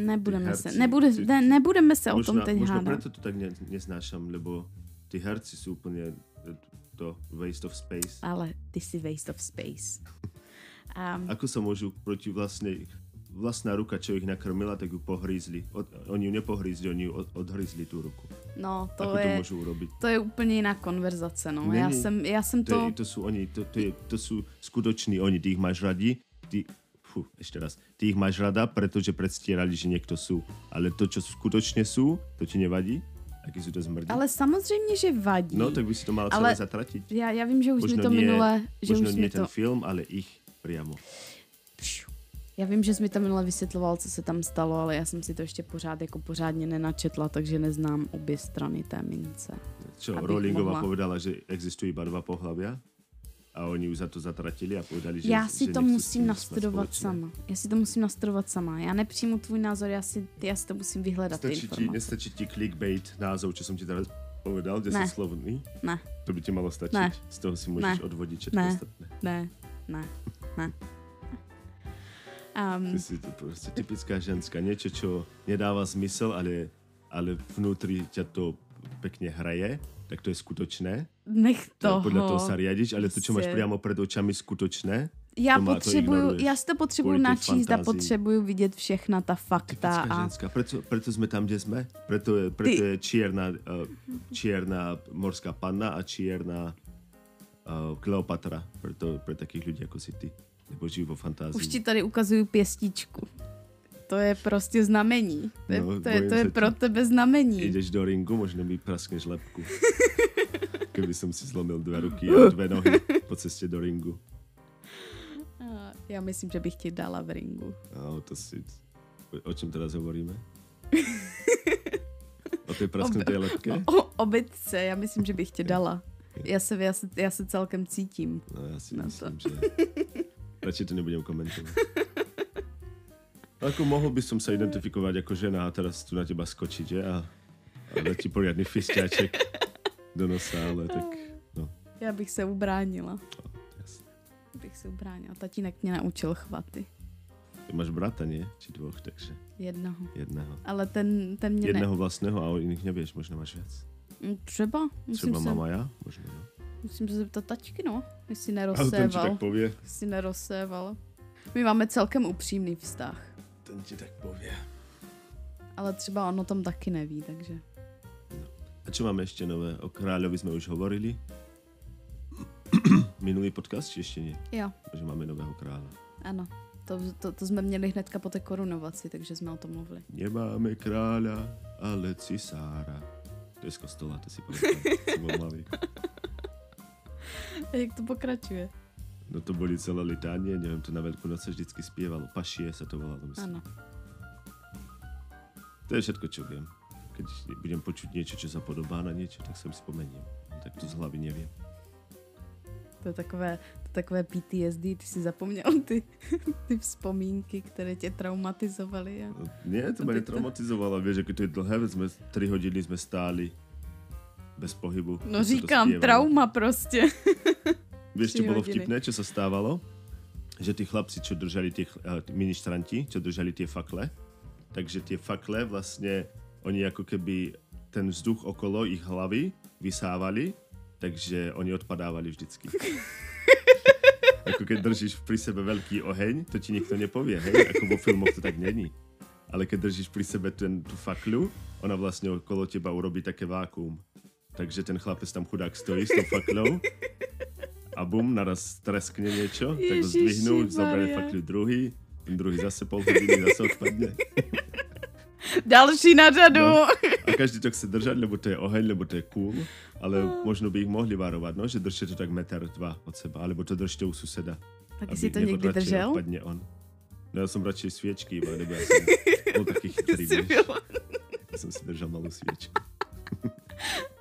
[SPEAKER 2] nebudeme
[SPEAKER 1] Ty
[SPEAKER 2] se,
[SPEAKER 1] herci,
[SPEAKER 2] nebude,
[SPEAKER 1] ty-
[SPEAKER 2] ne, nebudeme se o tom teď
[SPEAKER 1] možno
[SPEAKER 2] hádat.
[SPEAKER 1] preto to tak ne, neznášam, lebo tí herci úplne e, to waste of space.
[SPEAKER 2] Ale ty si waste of space. Um,
[SPEAKER 1] Ako sa môžu proti vlastnej vlastná ruka, čo ich nakrmila, tak ju pohrízli. Od, oni ju nepohrízli, oni ju od, odhrízli tú ruku.
[SPEAKER 2] no, to
[SPEAKER 1] Ako to
[SPEAKER 2] je,
[SPEAKER 1] môžu urobiť?
[SPEAKER 2] to je úplně jiná konverzace, no. Já
[SPEAKER 1] Není.
[SPEAKER 2] jsem, já jsem
[SPEAKER 1] To,
[SPEAKER 2] to...
[SPEAKER 1] je, to sú oni, to, to, je, to sú skutoční oni, ty ich máš radi, ty, fú, ešte raz, ty ich máš rada, pretože predstierali, že niekto sú. Ale to, čo skutočne sú, to ti nevadí? Aký sú to zmrdí?
[SPEAKER 2] Ale samozřejmě, že vadí.
[SPEAKER 1] No, tak by si to mal
[SPEAKER 2] Ale-
[SPEAKER 1] celé zatratiť.
[SPEAKER 2] Já, já vím, že už
[SPEAKER 1] Možno
[SPEAKER 2] mi to
[SPEAKER 1] nie-
[SPEAKER 2] minule, že
[SPEAKER 1] Možno
[SPEAKER 2] už
[SPEAKER 1] nie
[SPEAKER 2] mi
[SPEAKER 1] ten
[SPEAKER 2] to,
[SPEAKER 1] film, ale ich priamo.
[SPEAKER 2] já vím, že jsi mi to minule vysvětloval, co se tam stalo, ale já jsem si to ještě pořád jako pořádně nenačetla, takže neznám obě strany té mince.
[SPEAKER 1] Čo, Rowlingová
[SPEAKER 2] mohla.
[SPEAKER 1] povedala, že existujú iba dva pohľavia a oni ju za to zatratili a povedali, že
[SPEAKER 2] já si
[SPEAKER 1] že
[SPEAKER 2] to musím nastudovat sama. Já si to musím nastudovat sama. Já nepřijmu tvůj názor, já si, já si to musím vyhledat, ty
[SPEAKER 1] Stačí ti, nestačí ti clickbait názov, čo som ti teraz povedal, 10
[SPEAKER 2] Ne.
[SPEAKER 1] slovný?
[SPEAKER 2] Ne,
[SPEAKER 1] To by ti malo stačiť.
[SPEAKER 2] Ne.
[SPEAKER 1] Z toho si môžeš
[SPEAKER 2] Ne.
[SPEAKER 1] odvodiť všetko
[SPEAKER 2] Ne.
[SPEAKER 1] ostatné.
[SPEAKER 2] ne, ne, ne. Um,
[SPEAKER 1] Ty si to proste typická ženská. Niečo, čo nedáva zmysel, ale, ale vnútri ťa to pekne hraje, tak to je skutočné.
[SPEAKER 2] nech
[SPEAKER 1] To,
[SPEAKER 2] toho.
[SPEAKER 1] podľa toho sa riadiš, ale to, čo máš
[SPEAKER 2] Prostě.
[SPEAKER 1] priamo pred očami skutočné,
[SPEAKER 2] Já
[SPEAKER 1] to
[SPEAKER 2] potřebuju, já si to potřebuju načíst a potřebuju vidět všechna ta fakta
[SPEAKER 1] Typická
[SPEAKER 2] a
[SPEAKER 1] ženská. Preto, preto sme tam, kde sme. Preto je, preto
[SPEAKER 2] Ty-
[SPEAKER 1] je čierna, uh, čierna morská panna a čierna uh, Kleopatra. Preto pre takých ľudí ako si ty. Nebo žijú vo fantázii.
[SPEAKER 2] už ti tady ukazuju pěstičku. To je prostě znamení. To je,
[SPEAKER 1] No,
[SPEAKER 2] to je, to je pro
[SPEAKER 1] ti.
[SPEAKER 2] tebe znamení.
[SPEAKER 1] Ideš do ringu, možno mi praskneš lepku. Keby som si zlomil dve ruky a dve nohy po ceste do ringu.
[SPEAKER 2] Já myslím, že bych ti dala v ringu.
[SPEAKER 1] No, to si... O čem teraz hovoríme? o té prasknuté lepke?
[SPEAKER 2] O, o bytce, já myslím, že bych tě dala. Já se, já se, já se celkem cítím.
[SPEAKER 1] No, já si
[SPEAKER 2] Na
[SPEAKER 1] myslím, že... Radši to nebudem komentovat. Ako mohl by som sa identifikovať ako žena a teraz tu na teba skočiť, že? A, a dať ti poriadny fisťáček do nosa, ale tak... No,
[SPEAKER 2] Já bych se ubránila.
[SPEAKER 1] jasne.
[SPEAKER 2] Bych se ubránila. Tatínek mě naučil chvaty.
[SPEAKER 1] Ty máš brata, nie? Či dvoch, takže
[SPEAKER 2] Jednoho.
[SPEAKER 1] jedného.
[SPEAKER 2] Ale ten, ten mě
[SPEAKER 1] Jedného vlastného a o iných nevieš, možno máš viac.
[SPEAKER 2] Ne... Mm, Třeba. Musím
[SPEAKER 1] Třeba
[SPEAKER 2] se,
[SPEAKER 1] mama ja? Možno, no.
[SPEAKER 2] musím se zeptat tačky, no. Jestli
[SPEAKER 1] Ale ten ti
[SPEAKER 2] nerozséval.
[SPEAKER 1] tak povie.
[SPEAKER 2] Jestli nerozséval. My máme celkem upřímný vztah.
[SPEAKER 1] Ten ti tak povie.
[SPEAKER 2] Ale třeba on o tom taky neví, takže...
[SPEAKER 1] A čo máme ešte nové? O kráľovi sme už hovorili. Minulý podcast, či ešte nie?
[SPEAKER 2] Jo,
[SPEAKER 1] Že máme nového kráľa.
[SPEAKER 2] ano. To, to, to jsme měli hnedka po té korunovaci, takže jsme o tom mluvili.
[SPEAKER 1] Nemáme kráľa, ale cisára. To je z kostola, to si bol malý.
[SPEAKER 2] Jak to pokračuje?
[SPEAKER 1] No to boli celé litánie, neviem, to na Veľkú noc sa vždycky spievalo. Pašie sa to volalo, myslím.
[SPEAKER 2] Ano.
[SPEAKER 1] To je všetko, čo viem. Keď budem počuť niečo, čo sa podobá na niečo, tak sa mi spomeniem. Tak to z hlavy neviem.
[SPEAKER 2] To je takové, takové PTSD, ty si zapomněl ty, ty vzpomínky, které tě traumatizovaly. A...
[SPEAKER 1] Nie, to ma
[SPEAKER 2] tak to-
[SPEAKER 1] netraumatizovalo. Vieš, ako to je dlhé, veď sme 3 hodiny sme stáli bez pohybu.
[SPEAKER 2] No říkám, trauma prostě. Tri
[SPEAKER 1] bolo
[SPEAKER 2] hodiny.
[SPEAKER 1] vtipné, čo sa stávalo? Že tí chlapci, čo držali tie uh, ministranti, čo držali tie fakle, takže tie fakle vlastne, oni ako keby ten vzduch okolo ich hlavy vysávali, takže oni odpadávali vždycky. ako keď držíš pri sebe veľký oheň, to ti nikto nepovie, hej? Ako vo filmoch to tak není. Ale keď držíš pri sebe ten, tú fakľu, ona vlastne okolo teba urobí také vákuum. Takže ten chlapec tam chudák stojí s tou fakľou a bum, naraz treskne niečo, tak ho zoberie
[SPEAKER 2] Maria.
[SPEAKER 1] fakľu druhý, ten druhý zase pol hodiny, zase odpadne.
[SPEAKER 2] Další na řadu.
[SPEAKER 1] No. A každý to chce držať, lebo to je oheň, lebo to je cool, ale možno by ich mohli varovať, no, že držte to tak meter, dva od seba, alebo to držte u suseda.
[SPEAKER 2] Tak jsi to někdy držel?
[SPEAKER 1] Odpadne on. No ja som radšej sviečky, iba, lebo ja som bol taký chytrý,
[SPEAKER 2] byl.
[SPEAKER 1] Ja som si držal malú sviečku.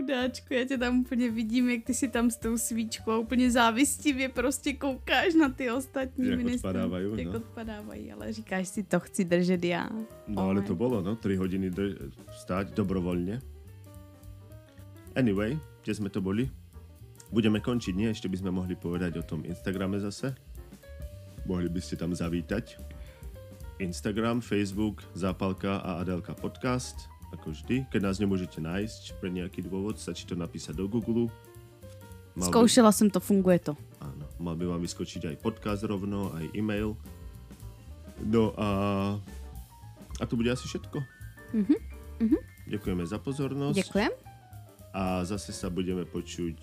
[SPEAKER 2] Chudáčku, já tě tam úplně vidím, jak ty si tam s tou svíčkou úplně závistivě prostě koukáš na ty ostatní
[SPEAKER 1] Jak
[SPEAKER 2] ministry.
[SPEAKER 1] odpadávají,
[SPEAKER 2] Jak
[SPEAKER 1] no.
[SPEAKER 2] odpadávají, ale říkáš si, to chci držet já.
[SPEAKER 1] No ale
[SPEAKER 2] Oheň.
[SPEAKER 1] to bolo, no, 3 hodiny dr- stáť dobrovoľne. Anyway, kde sme to boli? Budeme končiť, nie? Ešte by sme mohli povedať o tom Instagrame zase. Mohli by ste tam zavítať. Instagram, Facebook, Zápalka a Adelka podcast, ako vždy. Keď nás nemôžete nájsť pre nejaký dôvod, stačí to napísať do Google. Mal by,
[SPEAKER 2] Zkoušela jsem to, funguje to.
[SPEAKER 1] áno, mal by vám vyskočiť aj podcast rovno, aj e-mail. No a, a to bude asi všetko.
[SPEAKER 2] Mhm, mhm.
[SPEAKER 1] Ďakujeme za pozornosť.
[SPEAKER 2] Děkujem.
[SPEAKER 1] A zase sa budeme počuť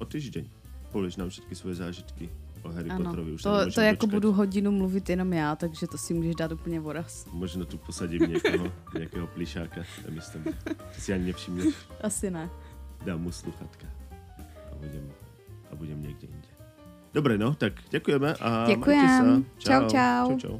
[SPEAKER 1] o týždeň. Povieš nám všetky svoje zážitky o Harry
[SPEAKER 2] Ano,
[SPEAKER 1] Potterovi. Už
[SPEAKER 2] to, to jako
[SPEAKER 1] dočkať.
[SPEAKER 2] budu hodinu mluvit jenom já, takže to si můžeš dát úplně voraz.
[SPEAKER 1] Možno tu posadím niekoho, nejakého plišáka namiesto mňa. Ty si ani nevšimneš.
[SPEAKER 2] Asi ne.
[SPEAKER 1] Dám mu sluchatka. A budem, a budem niekde inde. Dobre, no, tak ďakujeme a sa.
[SPEAKER 2] Čau, čau.
[SPEAKER 1] čau, čau.